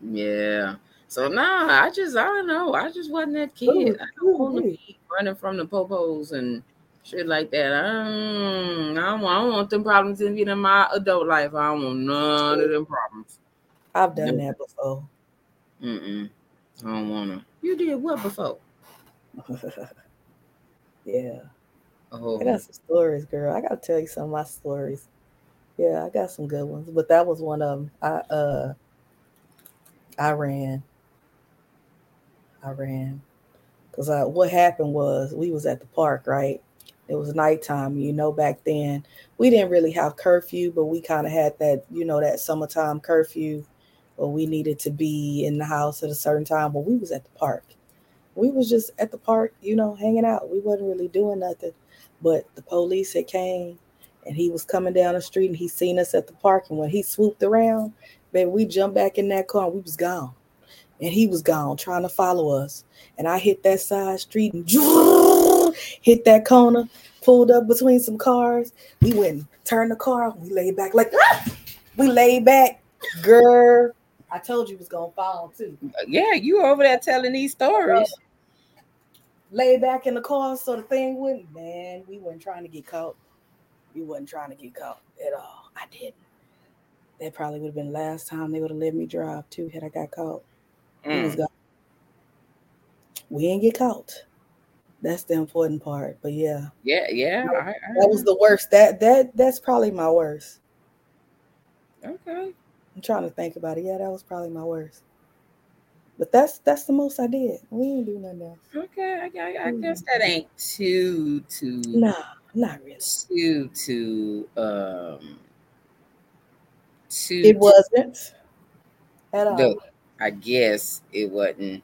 Yeah. So nah, I just I don't know. I just wasn't that kid. I don't want to be running from the popos and shit like that. I don't, I don't, I don't want them problems in, in my adult life. I don't want none of them problems. I've done that before. Mm-mm. I don't wanna. You did what before? yeah. Oh. I got some stories, girl. I gotta tell you some of my stories. Yeah, I got some good ones, but that was one of them. I uh, I ran. I ran because I, what happened was we was at the park, right? It was nighttime. You know, back then we didn't really have curfew, but we kind of had that, you know, that summertime curfew where we needed to be in the house at a certain time. But we was at the park. We was just at the park, you know, hanging out. We wasn't really doing nothing. But the police had came and he was coming down the street and he seen us at the park. And when he swooped around, baby, we jumped back in that car and we was gone. And he was gone trying to follow us. And I hit that side street and hit that corner, pulled up between some cars. We went turned the car. We laid back like ah! we laid back. Girl, I told you it was gonna fall too. Yeah, you over there telling these stories. Lay back in the car so the thing wouldn't. Man, we weren't trying to get caught we wasn't trying to get caught at all. I didn't. That probably would have been the last time they would have let me drive too had I got caught. Mm. We didn't get caught. That's the important part. But yeah. Yeah, yeah. I, I, that was the worst. That that that's probably my worst. Okay. I'm trying to think about it. Yeah, that was probably my worst. But that's that's the most I did. We didn't do nothing else. Okay, I, I, I guess that ain't too too. Nah. Not really. Too too um too It wasn't at all. No, I guess it wasn't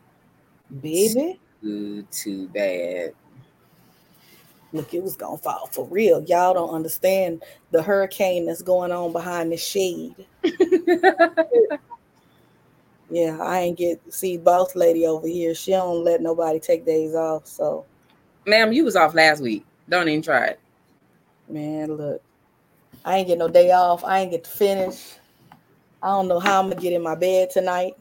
baby too too bad. Look, it was gonna fall for real. Y'all don't understand the hurricane that's going on behind the shade. yeah, I ain't get see boss lady over here. She don't let nobody take days off. So, ma'am, you was off last week. Don't even try it. Man, look, I ain't get no day off. I ain't get to finish. I don't know how I'm gonna get in my bed tonight.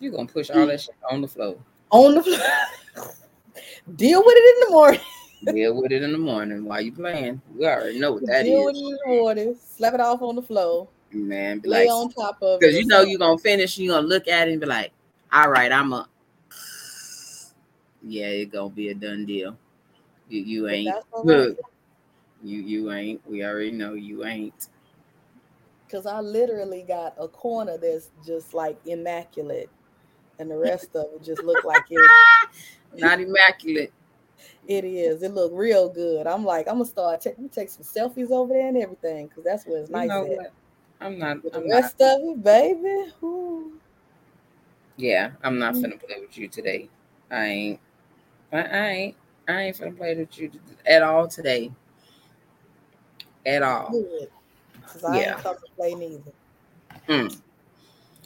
You gonna push all that shit on the floor. On the floor. Deal with it in the morning. Deal with it in the morning while you playing. We already know what that Deal is. with it in the morning. Slap it off on the floor. Man, be Lay like, on top of because you know you're gonna finish, you're gonna look at it and be like, all right, I'm a yeah, it's gonna be a done deal. You you ain't look, you you ain't. We already know you ain't. Because I literally got a corner that's just like immaculate, and the rest of it just look like it. Not immaculate. It is. It look real good. I'm like, I'm gonna start taking take some selfies over there and everything, because that's where it's You nice know at. what? I'm not. But the I'm not. rest of it, baby, whew. Yeah, I'm not Mhm. finna play with you today. I ain't. I, I ain't. I ain't gonna play with you at all today. At all. good. I Yeah. ain't to play neither. Mm.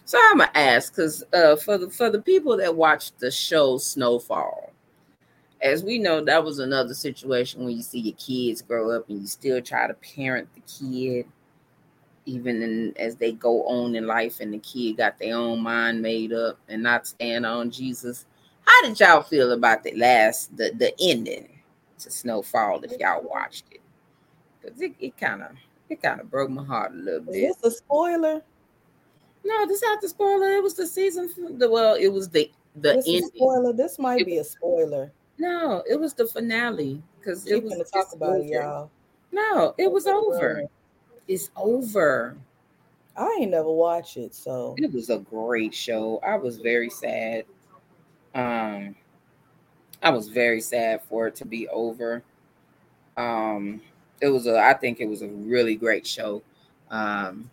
So I'm gonna ask because uh, for the for the people that watched the show Snowfall, as we know, that was another situation when you see your kids grow up and you still try to parent the kid, even in, as they go on in life, and the kid got their own mind made up and not stand on Jesus. How did y'all feel about the last the the ending to Snowfall if y'all watched it? Because it, it kind of it kind of broke my heart a little Is bit. this a spoiler? No, this not the spoiler. It was the season. The well, it was the the This ending. spoiler. This might It be a spoiler. No, it was the finale because it was talk about it, y'all. No, it was over. It's over. I ain't never watched it, so It was a great show. I was very sad. Um, I was very sad for it to be over. Um, it was a. I think it was a really great show. Um,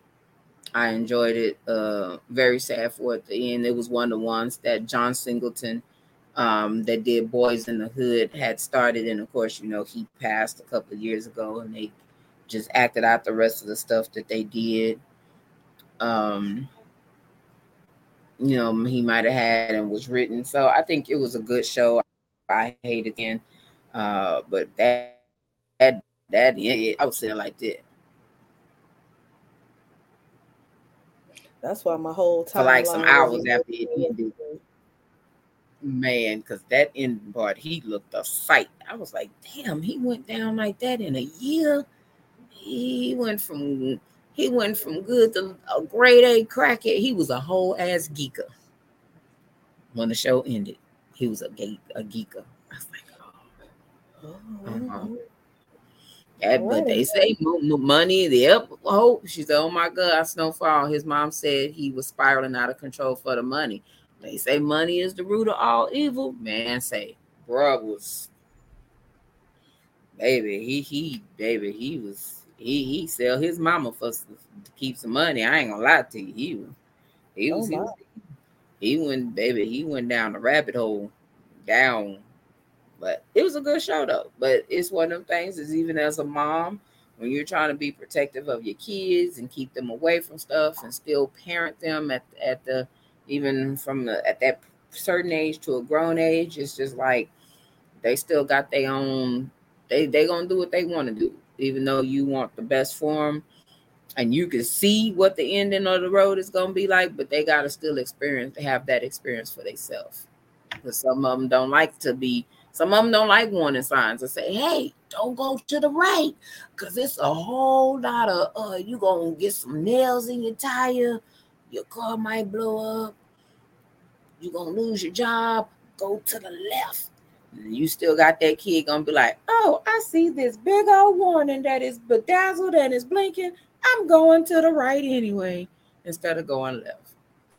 I enjoyed it. Uh, very sad for it at the end. It was one of the ones that John Singleton, um, that did Boyz n the Hood, had started, and of course, you know, he passed a couple of years ago, and they just acted out the rest of the stuff that they did. Um, you know, he might have had and was written. So I think it was a good show. I hate it, uh, but that that that yeah, I would say like that. that's why my whole time For like some hours after it ended. Man, because that ending part, he looked a sight. I was like, damn, he went down like that in a year. He went from he went from good to a grade A crackhead. He was a whole ass geeker. When the show ended, he was a geek, a geeker. I was like, oh. Uh-huh. Yeah, but they say mo- mo- money. Yep. Oh, she said, "Oh my God, Snowfall." His mom said he was spiraling out of control for the money. They say money is the root of all evil. Man, say, bruh was, baby. He he, baby. He was he he sell his mama for to keep some money. I ain't gonna lie to you. He was he Oh, was, he, was he went, baby. He went down the rabbit hole, down but it was a good show though. But it's one of them things is even as a mom, when you're trying to be protective of your kids and keep them away from stuff and still parent them at at the even from the at that certain age to a grown age, it's just like they still got their own they they gonna do what they want to do, even though you want the best for them. And you can see what the ending of the road is gonna be like, but they gotta still experience have that experience for themselves. Because some of them don't like to be some of them don't like warning signs and say, hey, don't go to the right. Cause it's a whole lot of uh you gonna get some nails in your tire, your car might blow up, you're gonna lose your job, go to the left. You still got that kid gonna be like, oh, I see this big old warning that is bedazzled and is blinking. I'm going to the right anyway, instead of going left.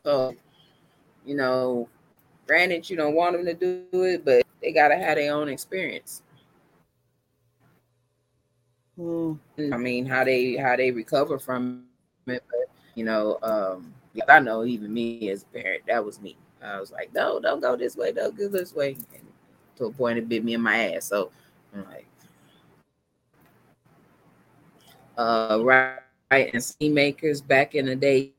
So, you know, granted, you don't want them to do it, but they gotta have their own experience. Hmm. I mean, how they how they recover from it, but you know, um, I know even me as a parent, that was me. I was like, no, don't go this way, don't go this way, and to a point it bit me in my ass. So I'm like, uh, right, right, and scene makers back in the day,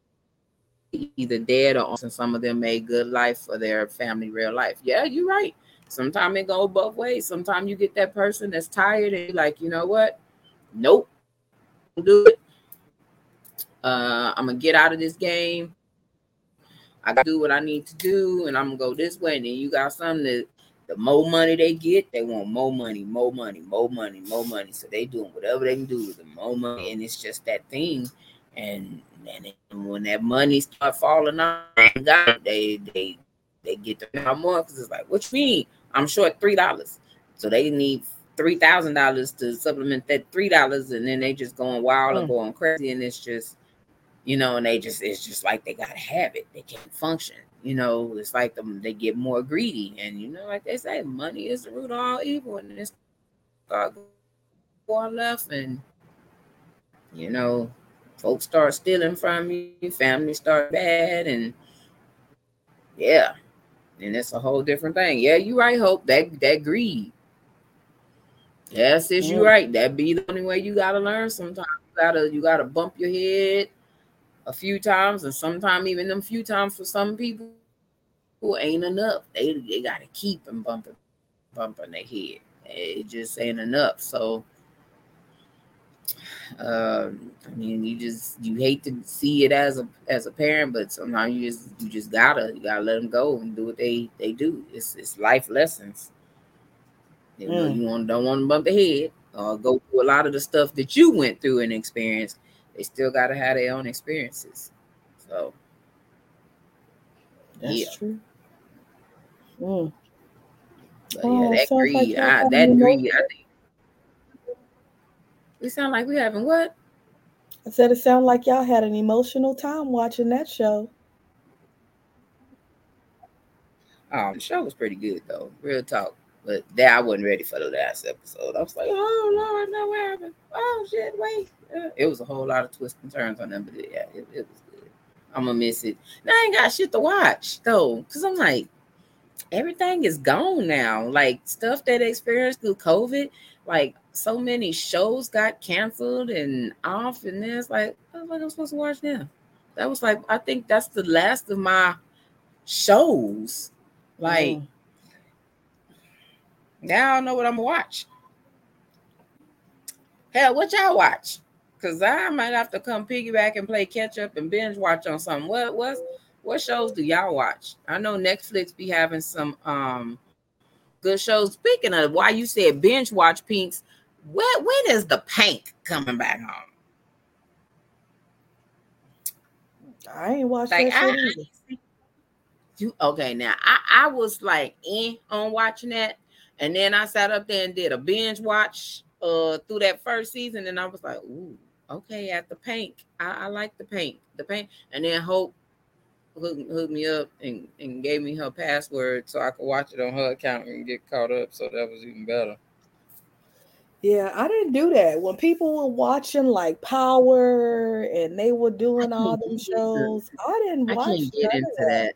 either dead or some of them made good life for their family, real life. Yeah, you're right. Sometimes it go both ways. Sometimes you get that person that's tired and like, you know what? Nope, do it. Uh, I'm gonna get out of this game. I do what I need to do, and I'm gonna go this way. And then you got some that the more money they get, they want more money, more money, more money, more money. So they doing whatever they can do with the more money, and it's just that thing. And and when that money start falling off, they they they get to the more because it's like, what you mean? I'm short three dollars, so they need three thousand dollars to supplement that three dollars, and then they just going wild and hmm. going crazy, and it's just, you know, and they just it's just like they gotta have it, they can't function. You know, it's like them they get more greedy, and you know, like they say, money is the root of all evil, and it's start going left, and you know, folks start stealing from you, family start bad, and yeah, and it's a whole different thing. Yeah, you right, Hope. That that greed. Yes, is you mm. right. That be the only way you gotta learn. Sometimes you gotta you gotta bump your head a few times, and sometimes even them few times for some people who ain't enough. They they gotta keep them bumping bumping their head. It just ain't enough. So um, I mean, you just you hate to see it as a as a parent, but sometimes you just you just gotta you gotta let them go and do what they they do. It's it's life lessons. You know, mm. you want don't want to bump the head or go through a lot of the stuff that you went through and experienced. They still gotta have their own experiences. So that's yeah. true. Mm. But oh, yeah, that greed, like I, that greed, I think we sound like we having what? I said it sounded like y'all had an emotional time watching that show. Oh, the show was pretty good though. Real talk. But that I wasn't ready for the last episode. I was like, oh Lord, no, what happened? Oh shit, wait. It was a whole lot of twists and turns on them, but yeah, it, it was good. I'm gonna miss it. Now I ain't got shit to watch though, because I'm like, everything is gone now. Like stuff that I experienced through COVID, like so many shows got canceled and off, and then it's like, what am I supposed to watch now? That was like, I think that's the last of my shows. Like, mm. now I don't know what I'm gonna watch. Hell, what y'all watch? Cause I might have to come piggyback and play catch up and binge watch on something. What what what shows do y'all watch? I know Netflix be having some um good shows. Speaking of why you said binge watch pinks, when when is the pink coming back home? I ain't watched like, that I, you okay now? I I was like in on watching that, and then I sat up there and did a binge watch uh through that first season, and I was like, ooh, okay, at the pink. I, I like the pink. the paint, and then Hope hooked, hooked me up and, and gave me her password so I could watch it on her account and get caught up. So that was even better. Yeah, I didn't do that. When people were watching like Power and they were doing all them shows, I didn't watch I can't get into that. that.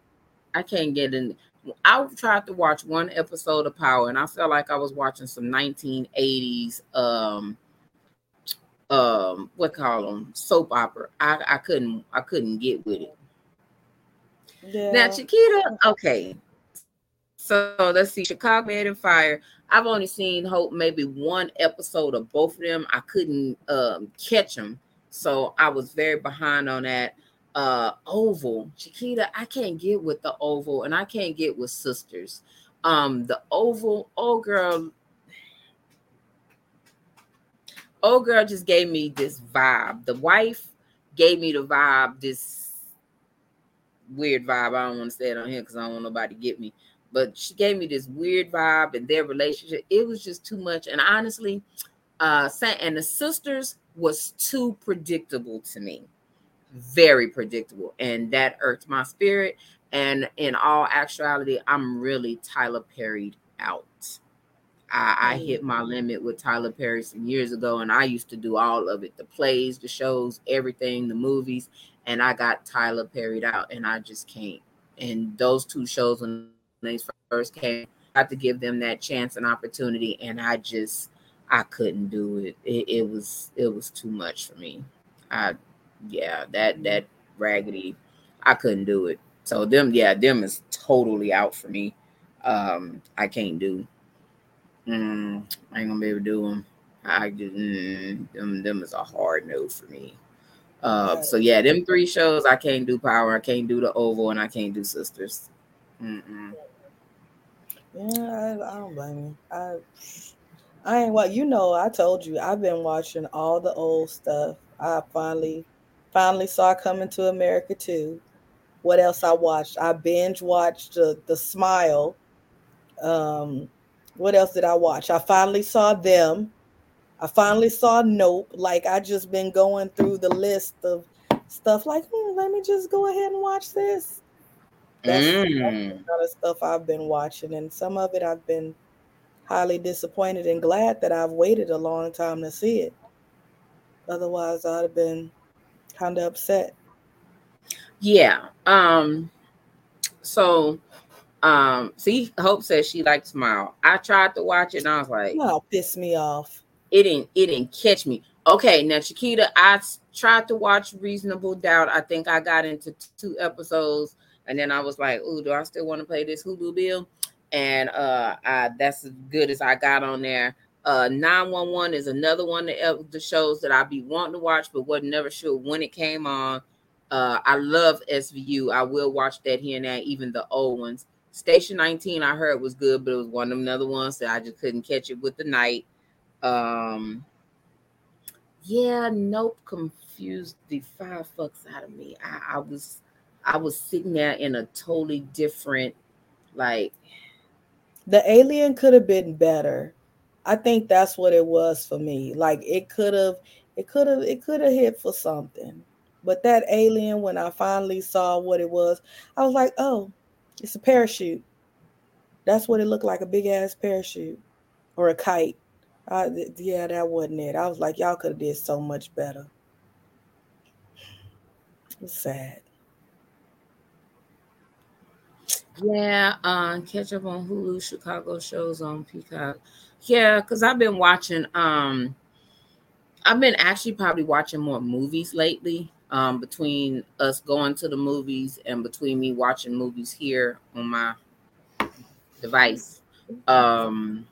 I can't get in. I tried to watch one episode of Power and I felt like I was watching some 1980s um um what call them soap opera. I, I couldn't I couldn't get with it. Yeah. Now Chiquita, okay. So let's see, Chicago Med and Fire. I've only seen Hope maybe one episode of both of them. I couldn't um, catch them, so I was very behind on that. Uh, Oval, Chiquita, I can't get with the Oval, and I can't get with Sistas. Um, the Oval, oh girl, oh girl, just gave me this vibe. The wife gave me the vibe, this weird vibe. I don't want to say it on here because I don't want nobody to get me but she gave me this weird vibe and their relationship. It was just too much. And honestly, uh, and the Sistas was too predictable to me, very predictable, and that irked my spirit. And in all actuality, I'm really Tyler Perry out. I, I, hit my limit with Tyler Perry some years ago, and I used to do all of it the plays, the shows, everything, the movies. And I got Tyler Perry out, and I just can't. And those two shows, when they first came. I had to give them that chance and opportunity, and I just I couldn't do it. It, it was it was too much for me. I yeah, that that raggedy, I couldn't do it. So them, yeah, them is totally out for me. Um, I can't do. Mm, I ain't gonna be able to do them. I just mm, them them is a hard no for me. Uh, so yeah, them three shows I can't do Power, I can't do the Oval, and I can't do Sistas. Mm-mm. Yeah, I, I don't blame you. I I ain't what you know. I told you I've been watching all the old stuff. I finally finally saw Coming to America too. What else I watched? I binge watched the the Smile. Um, what else did I watch? I finally saw them. I finally saw Nope. Like I just been going through the list of stuff. Like, hmm, let me just go ahead and watch this. That's, mm. that's the kind of stuff I've been watching, and some of it I've been highly disappointed and glad that I've waited a long time to see it. Otherwise, I'd have been kind of upset. Yeah. Um. So, um. See, Hope says she liked Smile. I tried to watch it, and I was like, "No, piss me off." It didn't. It didn't catch me. Okay, now Chiquita, I tried to watch Reasonable Doubt. I think I got into two episodes, and then I was like, "Ooh, do I still want to play this Hulu bill?" and uh, I, that's as good as I got on there. Uh, 911 is another one of the shows that I be wanting to watch, but wasn't never sure when it came on. Uh, I love SVU. I will watch that here and there, even the old ones. Station 19, I heard was good, but it was one of them other ones that I just couldn't catch it with the night. Um, yeah, nope, confused the five fucks out of me. I, I was I was sitting there in a totally different, like the alien could have been better. I think that's what it was for me. Like it could have, it could have, it could have hit for something. But that alien, when I finally saw what it was, I was like, oh, it's a parachute. That's what it looked like, a big ass parachute or a kite. I, yeah, that wasn't it. I was like, y'all could have did so much better. Sad. Yeah, uh, catch up on Hulu, Chicago shows on Peacock. Yeah, because I've been watching. Um, I've been actually probably watching more movies lately. Um, between us going to the movies and between me watching movies here on my device. Um,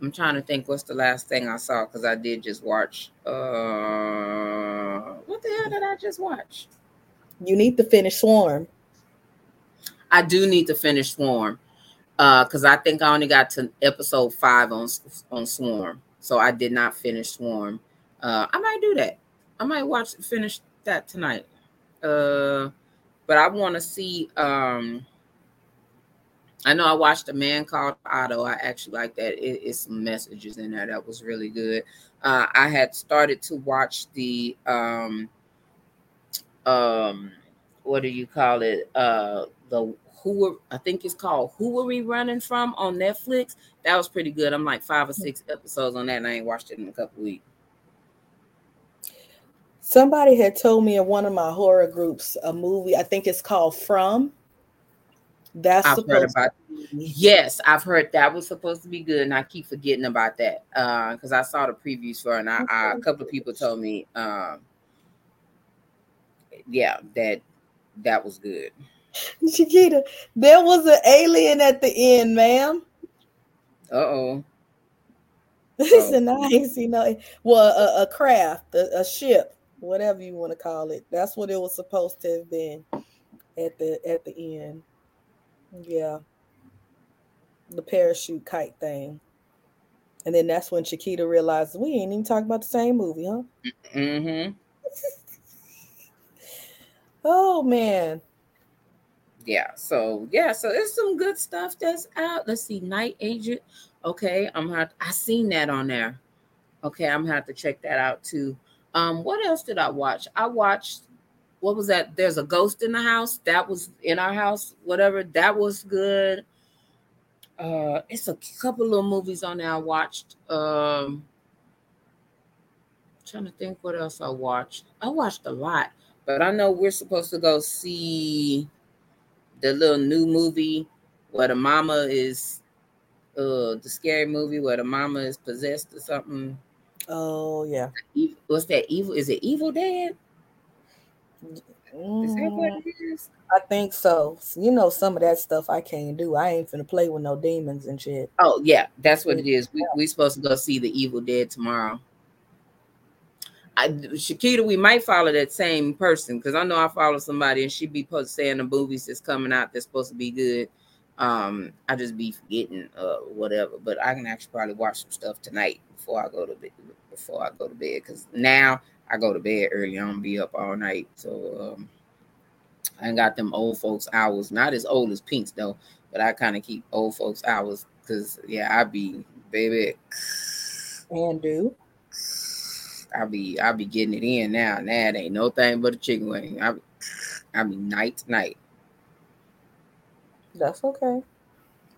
I'm trying to think what's the last thing I saw because I did just watch. Uh, what the hell did I just watch? You need to finish Swarm. I do need to finish Swarm because uh, I think I only got to episode five on on Swarm, so I did not finish Swarm. Uh, I might do that. I might watch finish that tonight. Uh, but I want to see. Um, I know I watched a man called Otto. I actually like that. It, it's some messages in there that was really good. Uh, I had started to watch the um, um what do you call it? Uh the who I think it's called Who Are We Running From on Netflix. That was pretty good. I'm like five or six episodes on that, and I ain't watched it in a couple weeks. Somebody had told me in one of my horror groups a movie. I think it's called From. That's I've heard about. Yes, I've heard that was supposed to be good, and I keep forgetting about that because uh, I saw the previews for, it and I, I, a couple of people told me um, yeah, that that was good. Chiquita, there was an alien at the end, ma'am. Uh oh. Listen. I ain't seen no well a, a craft, a, a, ship, whatever you want to call it. That's what it was supposed to have been at the at the end. Yeah. The parachute kite thing. And then that's when Chiquita realized we ain't even talking about the same movie, huh? Mm-hmm. Oh man. Yeah, so yeah, so it's some good stuff that's out. Let's see, Night Agent. Okay, I'm gonna I seen that on there. Okay, I'm gonna have to check that out too. Um, what else did I watch? I watched what was that? There's a ghost in the house. That was in our house, whatever. That was good. Uh, it's a couple little movies on there I watched. Um, trying to think what else I watched. I watched a lot. But I know we're supposed to go see the little new movie where the mama is uh the scary movie where the mama is possessed or something. Oh yeah. What's that evil? Is it Evil Dead? Is that what it mm. I think so. You know, some of that stuff I can't do. I ain't finna play with no demons and shit. Oh yeah, that's what it is. We we supposed to go see the Evil Dead tomorrow. I, Chiquita, we might follow that same person because I know I follow somebody and she be supposed saying the movies that's coming out that's supposed to be good. Um, I just be forgetting uh whatever, but I can actually probably watch some stuff tonight before I go to bed. Before I go to bed, because now I go to bed early. I'm gonna be up all night, so um, I ain't got them old folks hours. Not as old as Pinks though, but I kind of keep old folks hours because yeah, I be baby and do I be I be getting it in now. Now it ain't no thing but a chicken wing. I be, I be night to night. That's okay.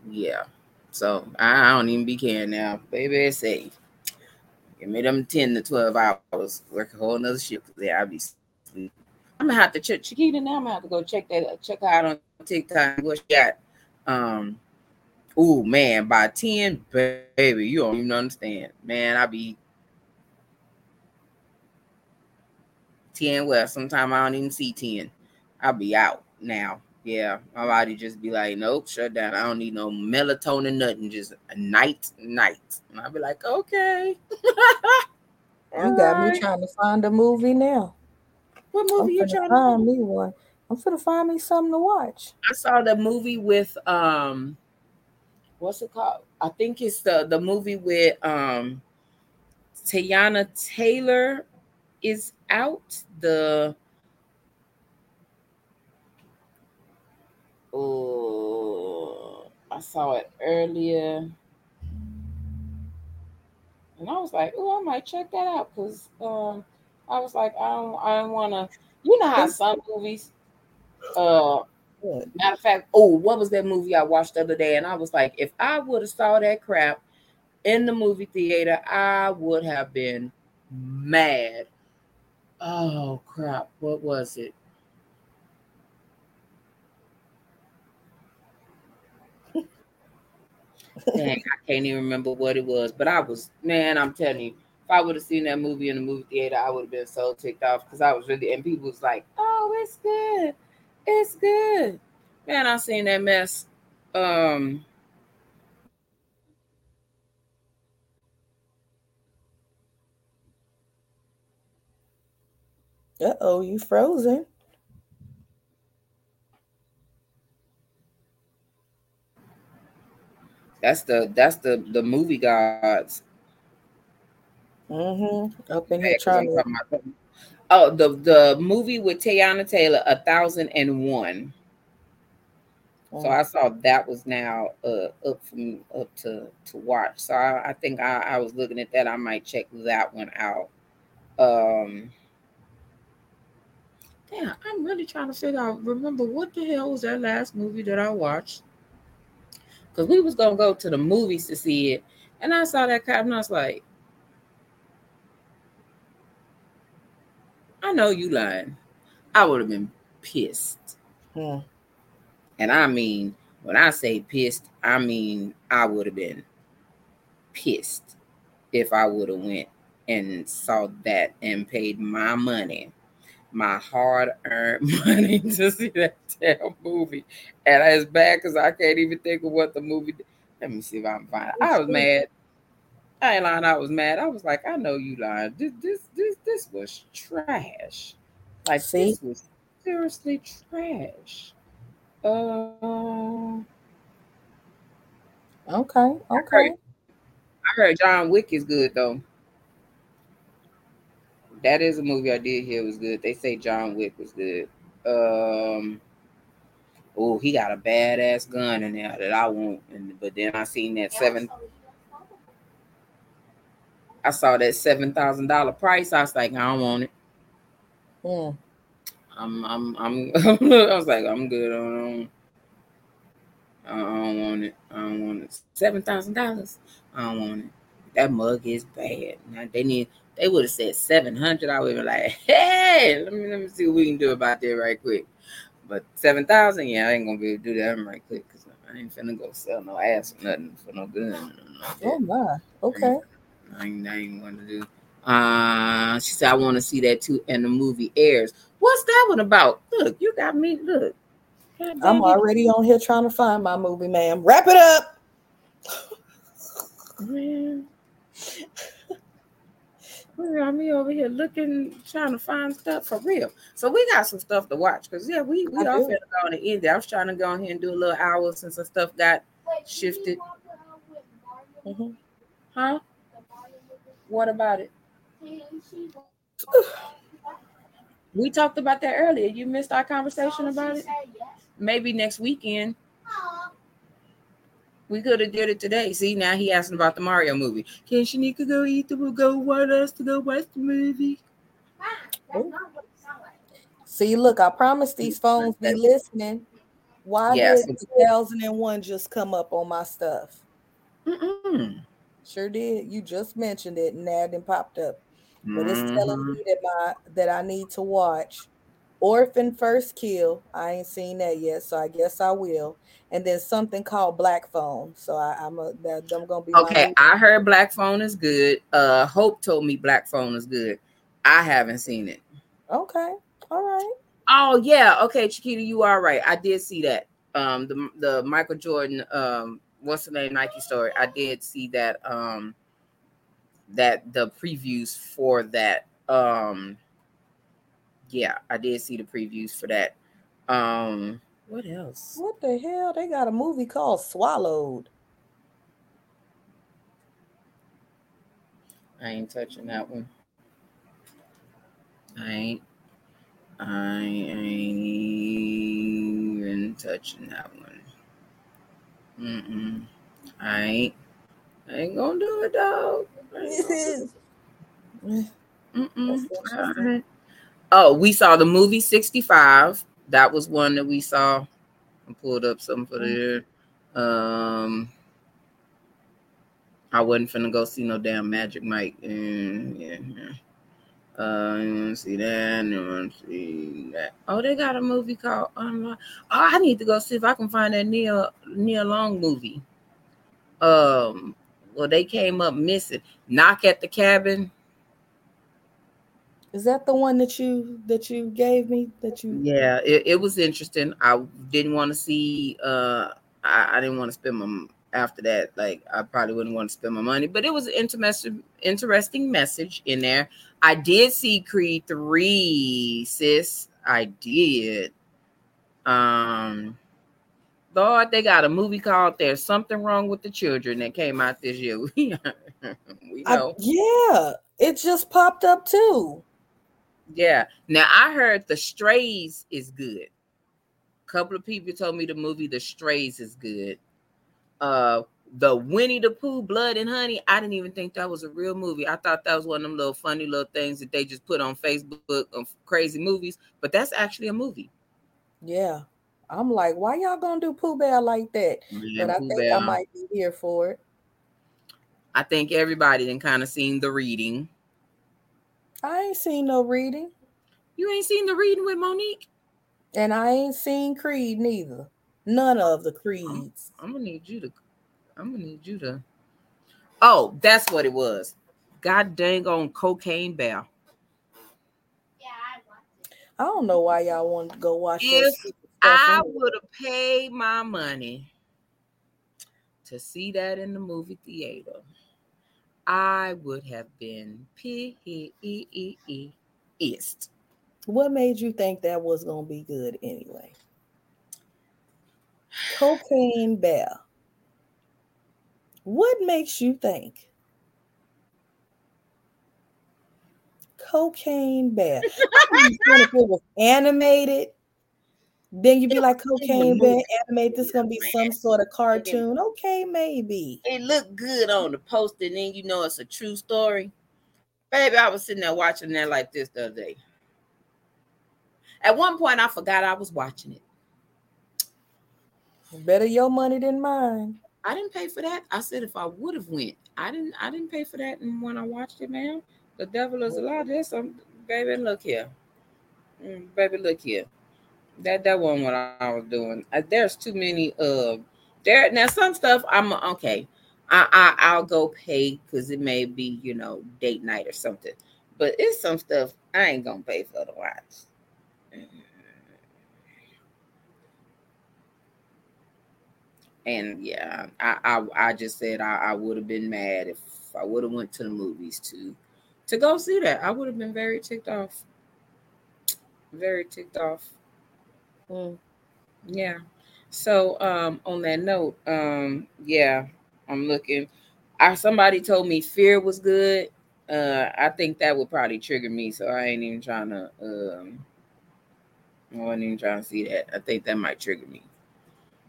Yeah. So I, don't even be caring now. Baby, it's safe. Give me them 10 to 12 hours. Work a whole nother shift. Yeah, I'll be sleep. I'm gonna have to check Chiquita now. I'm gonna have to go check that check out on TikTok what she got. Um oh man, by 10, baby, you don't even understand. Man, I be 10 well sometime i don't even see 10 i'll be out now yeah my body just be like nope shut down. I don't need no melatonin nothing just a night night. And i'll be like okay. You got right. me trying to find a movie now. What movie I'm you trying to find me one. I'm gonna find me something to watch. I saw the movie with um what's it called? I think it's the the movie with um Teyana Taylor is out. The oh, I saw it earlier, and I was like, "Oh, I might check that out," because um, I was like, "I don't, I don't want to." You know how some movies, uh, matter of fact, oh, what was that movie I watched the other day? And I was like, if I would have saw that crap in the movie theater, I would have been mad Oh crap! What was it? Dang, I can't even remember what it was, but I was man. I'm telling you, if I would have seen that movie in the movie theater, I would have been so ticked off because I was really and people was like, "Oh, it's good, it's good." Man, I seen that mess. Um, Uh oh, you frozen. That's the that's the the movie gods. Mm-hmm. Up in here trying to... Oh, the the movie with Teyana Taylor, a thousand and one. So I saw that was now uh, up from up to to watch. So I, I think I, I was looking at that. I might check that one out. Um yeah, I'm really trying to figure out. Remember what the hell was that last movie that I watched? Because we was gonna go to the movies to see it, and I saw that cop, and I was like, I know you lying. I would have been pissed. Hmm. And I mean, when I say pissed, I mean I would have been pissed if I would have went and saw that and paid my money my hard earned money to see that damn movie. And it's bad because I can't even think of what the movie. Did. Let me see if I can find it. I was mad. I ain't lying. I was mad. I was like, I know you lying. This this this this was trash. Like see? this was seriously trash. Uh, okay, okay. I heard, I heard John Wick is good though that is a movie I did hear was good. They say John Wick was good. Um, oh, he got a badass gun in there that I want. And but then I seen that seven. I saw that seven thousand dollar price. I was like, I don't want it. Yeah. I'm, I'm, I'm. I was like, I'm good. I don't, I don't want it. I don't want it. Seven thousand dollars. I don't want it. That mug is bad. Now they need they would have said 700. I would have been like, hey, let me let me see what we can do about that right quick. But 7,000, yeah, I ain't gonna be able to do that right quick because I ain't finna go sell no ass or nothing for no gun. oh my, okay. I ain't, I ain't going to do. Uh, she said, I want to see that too. And the movie airs. What's that one about? Look, you got me. Look. I'm already on here trying to find my movie, ma'am. Wrap it up. Man. I me over here looking, trying to find stuff for real. So we got some stuff to watch because yeah, we we all finna go on the end. I was trying to go on here and do a little hour since the stuff got shifted. Mm-hmm. Huh? What about it? We talked about that earlier. You missed our conversation about it. Maybe next weekend. We could have did it today. See, now he asking about the Mario movie. Can Shanika go eat the go want us to go watch the movie? See, look, I promise these phones be listening. Why yes. did 2001 just come up on my stuff? Mm-mm. Sure did. You just mentioned it, and that and popped up. But it's telling mm-hmm. me that my that I need to watch Orphan First Kill. I ain't seen that yet, so I guess I will. And then something called Black Phone. So I, am a that I'm gonna be okay. I heard Black Phone is good. Uh, Hope told me Black Phone is good. I haven't seen it. Okay, all right. Oh yeah, okay, Chiquita, you are right. I did see that. Um, the the Michael Jordan um what's the name Nike story. I did see that um that the previews for that um yeah, I did see the previews for that. Um what else? What the hell? They got a movie called Swallowed. I ain't touching that one. I ain't I ain't even touching that one. Mm-mm. I ain't, I ain't gonna do it, dog. Mm-mm. Oh, we saw the movie 65. That was one that we saw. I pulled up something for there. Um, I wasn't finna go see no damn Magic Mike. And yeah, yeah. Uh, you want to see that? You want to see that? Oh, they got a movie called Unlock. Oh, I need to go see if I can find that Nia Nia Long movie. Um, well, they came up missing. Knock at the cabin. Is that the one that you that you gave me? That you? Yeah, it, it was interesting. I didn't want to see. Uh, I, I didn't want to spend my after that. Like I probably wouldn't want to spend my money, but it was an interesting, interesting message in there. I did see Creed three, sis. I did. Um, Lord, they got a movie called "There's Something Wrong with the Children" that came out this year. we know. I, yeah, it just popped up too. Yeah. Now I heard The Strays is good. A couple of people told me the movie The Strays is good uh the Winnie the Pooh Blood and Honey. I didn't even think that was a real movie. I thought that was one of them little funny little things that they just put on Facebook of crazy movies, but that's actually a movie. Yeah. I'm like, why y'all gonna do Pooh Bear like that? Yeah, but I Pooh think Bear. I might be here for it. I think everybody then kind of seen the reading. I ain't seen no reading. You ain't seen the reading with Mo'Nique? And I ain't seen Creed neither. None of the creeds. I'm, I'm gonna need you to. I'm gonna need you to. Oh, that's what it was. God dang on cocaine bear. Yeah, I watched it. I don't know why y'all want to go watch if I would have paid my money to see that in the movie theater, I would have been pissed. What made you think that was gonna be good anyway? Cocaine Bear. What makes you think? Cocaine Bear. if it was animated, then you'd be like Cocaine Bear animated. This gonna be some sort of cartoon. Okay, maybe. It looked good on the poster, and then you know it's a true story. Baby, I was sitting there watching that like this the other day. At one point, I forgot I was watching it. Better your money than mine. I didn't pay for that. I said if I would have went, I didn't. I didn't pay for that. And when I watched it, man, the devil is a lie. There's some baby. Look here, mm, baby. Look here. That that wasn't what I, was doing. Uh, there's too many. Uh, there now some stuff. I'm okay. I, I I'll go pay because it may be you know date night or something. But it's some stuff I ain't gonna pay for to watch. And yeah, I I, I just said I, I would have been mad if I would have went to the movies to to go see that. I would have been very ticked off. Very ticked off. Mm. Yeah. So um on that note, um, yeah, I'm looking. I somebody told me fear was good. Uh I think that would probably trigger me, so I ain't even trying to um I wasn't even trying to see that. I think that might trigger me.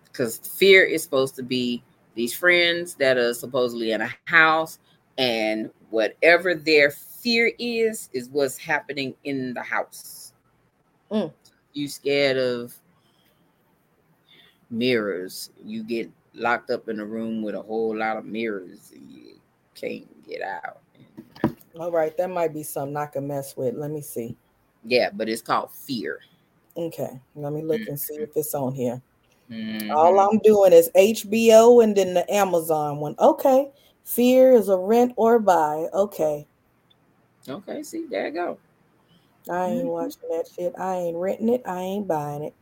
Because fear is supposed to be these friends that are supposedly in a house, and whatever their fear is, is what's happening in the house. Mm. You scared of mirrors. You get locked up in a room with a whole lot of mirrors and you can't get out. All right, that might be something I can mess with. Let me see. Yeah, but it's called fear. Okay, let me look and see if it's on here. Mm-hmm. All I'm doing is HBO and then the Amazon one. Okay, fear is a rent or buy. Okay. Okay, see, there you go. I ain't mm-hmm. watching that shit. I ain't renting it. I ain't buying it.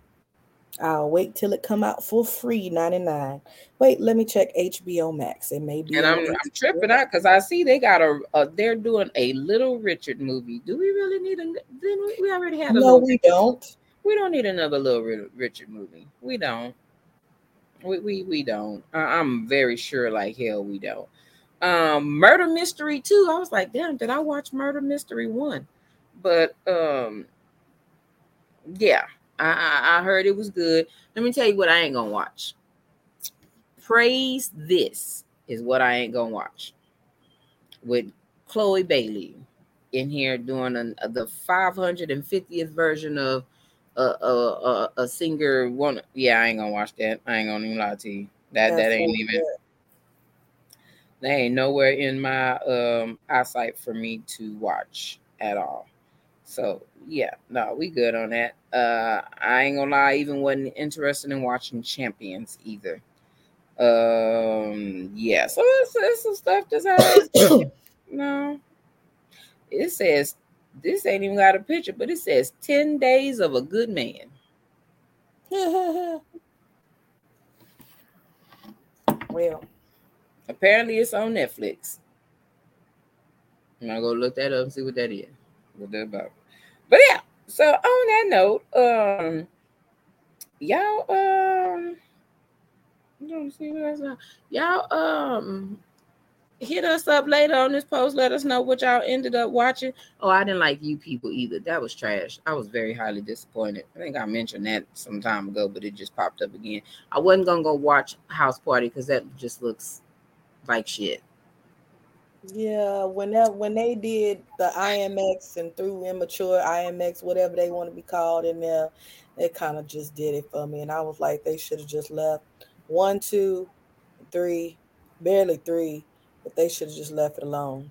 I'll wait till it come out for free, 99. Wait, let me check HBO Max. It may be. And I'm, I'm tripping out because I see they got a, a, they're doing a Little Richard movie. Do we really need a? Then we already had a. No, we Richard. don't. We don't need another Little Richard movie. We don't. We we we don't. I'm very sure, like hell, we don't. Um, Murder Mystery two. I was like, damn, did I watch Murder Mystery one? But um, yeah, I, I heard it was good. Let me tell you what I ain't gonna watch. Praise this is what I ain't gonna watch. With Chloe Bailey in here doing a, the 550th version of a, a, a, a singer. One, yeah, I ain't gonna watch that. I ain't gonna even lie to you. That That's that ain't even. Good. They ain't nowhere in my um eyesight for me to watch at all. So yeah, no, we good on that. Uh, I ain't gonna lie, even wasn't interested in watching Champions either. Um, yeah, so it's, it's some stuff that's has no. It says this ain't even got a picture, but it says 10 days of a good man. well, apparently it's on Netflix. I'm gonna go look that up and see what that is. What that about. But yeah, so on that note, um, y'all, um. Y'all, um, hit us up later on this post. Let us know what y'all ended up watching. Oh, I didn't like you people either. That was trash. I was very highly disappointed. I think I mentioned that some time ago, but it just popped up again. I wasn't gonna go watch House Party because that just looks like shit. Yeah, when that when they did the IMX and through immature IMX, whatever they want to be called in there, it kind of just did it for me. And I was like, they should have just left one, two, three, barely three, but they should have just left it alone.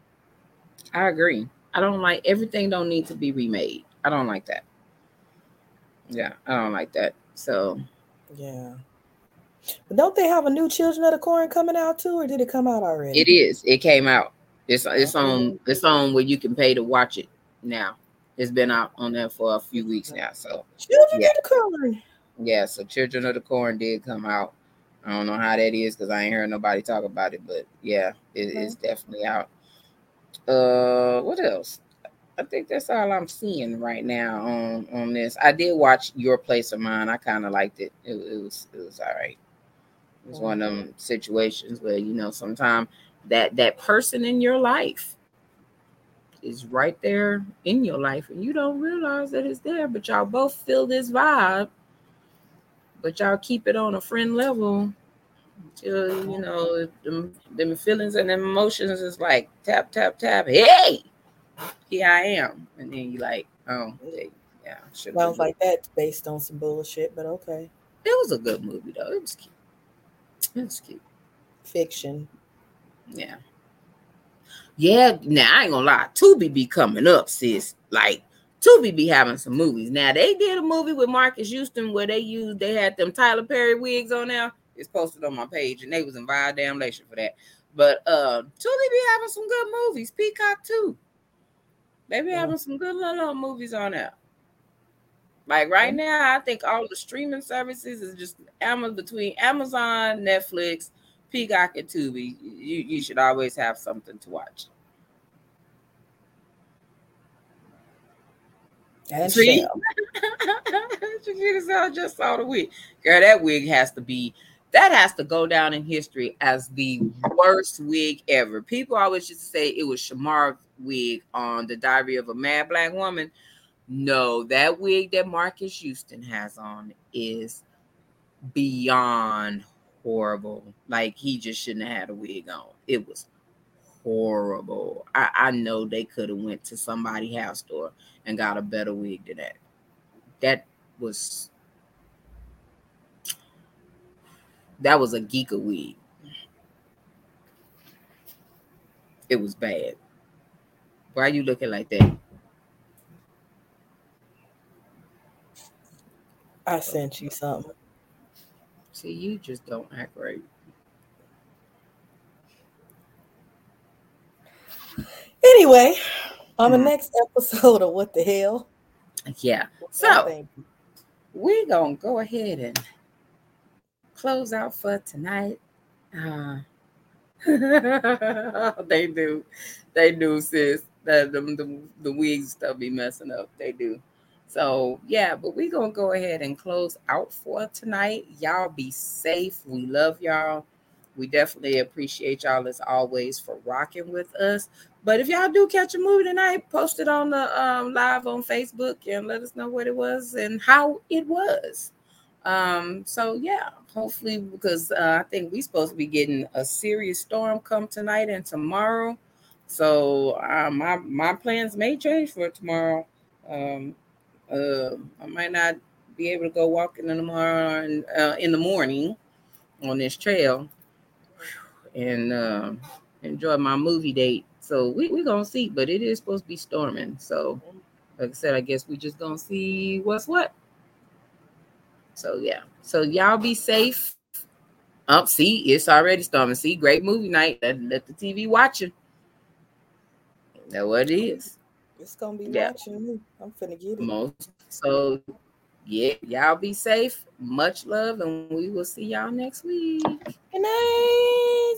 I agree. I don't like everything don't need to be remade. I don't like that. Yeah, I don't like that. So yeah. But don't they have a new Children of the Corn coming out too, or did it come out already? It is. It came out. It's it's on it's on where you can pay to watch it now. It's been out on there for a few weeks now. So Children yeah. of the Corn. Yeah, so Children of the Corn did come out. I don't know how that is because I ain't heard nobody talk about it, but yeah, it, okay. it's definitely out. Uh, what else? I think that's all I'm seeing right now on on this. I did watch Your Place or Mine. I kind of liked it. it. It was it was all right. It was one of them situations where you know sometimes that that person in your life is right there in your life and you don't realize that it's there but y'all both feel this vibe but y'all keep it on a friend level until you know them, them feelings and them emotions is like tap tap tap hey here i am. And then you like oh yeah sounds like that based on some bullshit but okay. It was a good movie though. It was cute. It was cute. Fiction yeah. Yeah, now I ain't gonna lie, Tubi be coming up, sis. Like Tubi be having some movies. Now they did a movie with Marques Houston where they used they had them Tyler Perry wigs on there. It's posted on my page, and they was in vile damnation for that. But uh Tubi be having some good movies. Peacock too. They be yeah. having some good little movies on there. Like right now, I think all the streaming services is just Amazon between Amazon, Netflix, Peacock and Tubi, you, you should always have something to watch. And See? Shell. Shakita said, I just saw the wig. Girl, that wig has to be that has to go down in history as the worst wig ever. People always used to say it was Shemar's wig on the Diary of a Mad Black Woman. No, that wig that Marques Houston has on is beyond horrible. Like he just shouldn't have had a wig on. It was horrible. I, I know they could have went to somebody house store and got a better wig than that. That was that was a geeka wig. It was bad. Why are you looking like that? I sent you something. See, you just don't act right. Anyway, on the Mhm. next episode of What the Hell. Yeah. So- we're gonna go ahead and close out for tonight. Uh, they do, they do, sis. The, the the the wigs stuff be messing up. They do. So yeah, but we're gonna go ahead and close out for tonight. Y'all be safe. We love y'all. We definitely appreciate y'all as always for rocking with us. But if y'all do catch a movie tonight, post it on the um, live on Facebook and let us know what it was and how it was. Um, so yeah, hopefully because uh, I think we're supposed to be getting a serious storm come tonight and tomorrow. So uh, my my plans may change for tomorrow. Um, uh, I might not be able to go walking in tomorrow and, uh, in the morning on this trail and uh, enjoy my movie date. So we, we're gonna see, but it is supposed to be storming. So like I said, I guess we just gonna see what's what. So yeah. So y'all be safe. Up, see, it's already storming. See, great movie night. Let, let the TV watching. Know what it is. It's gonna be yeah. watching me. I'm finna get it. Most so yeah, y'all be safe. Much love, and we will see y'all next week. Good night.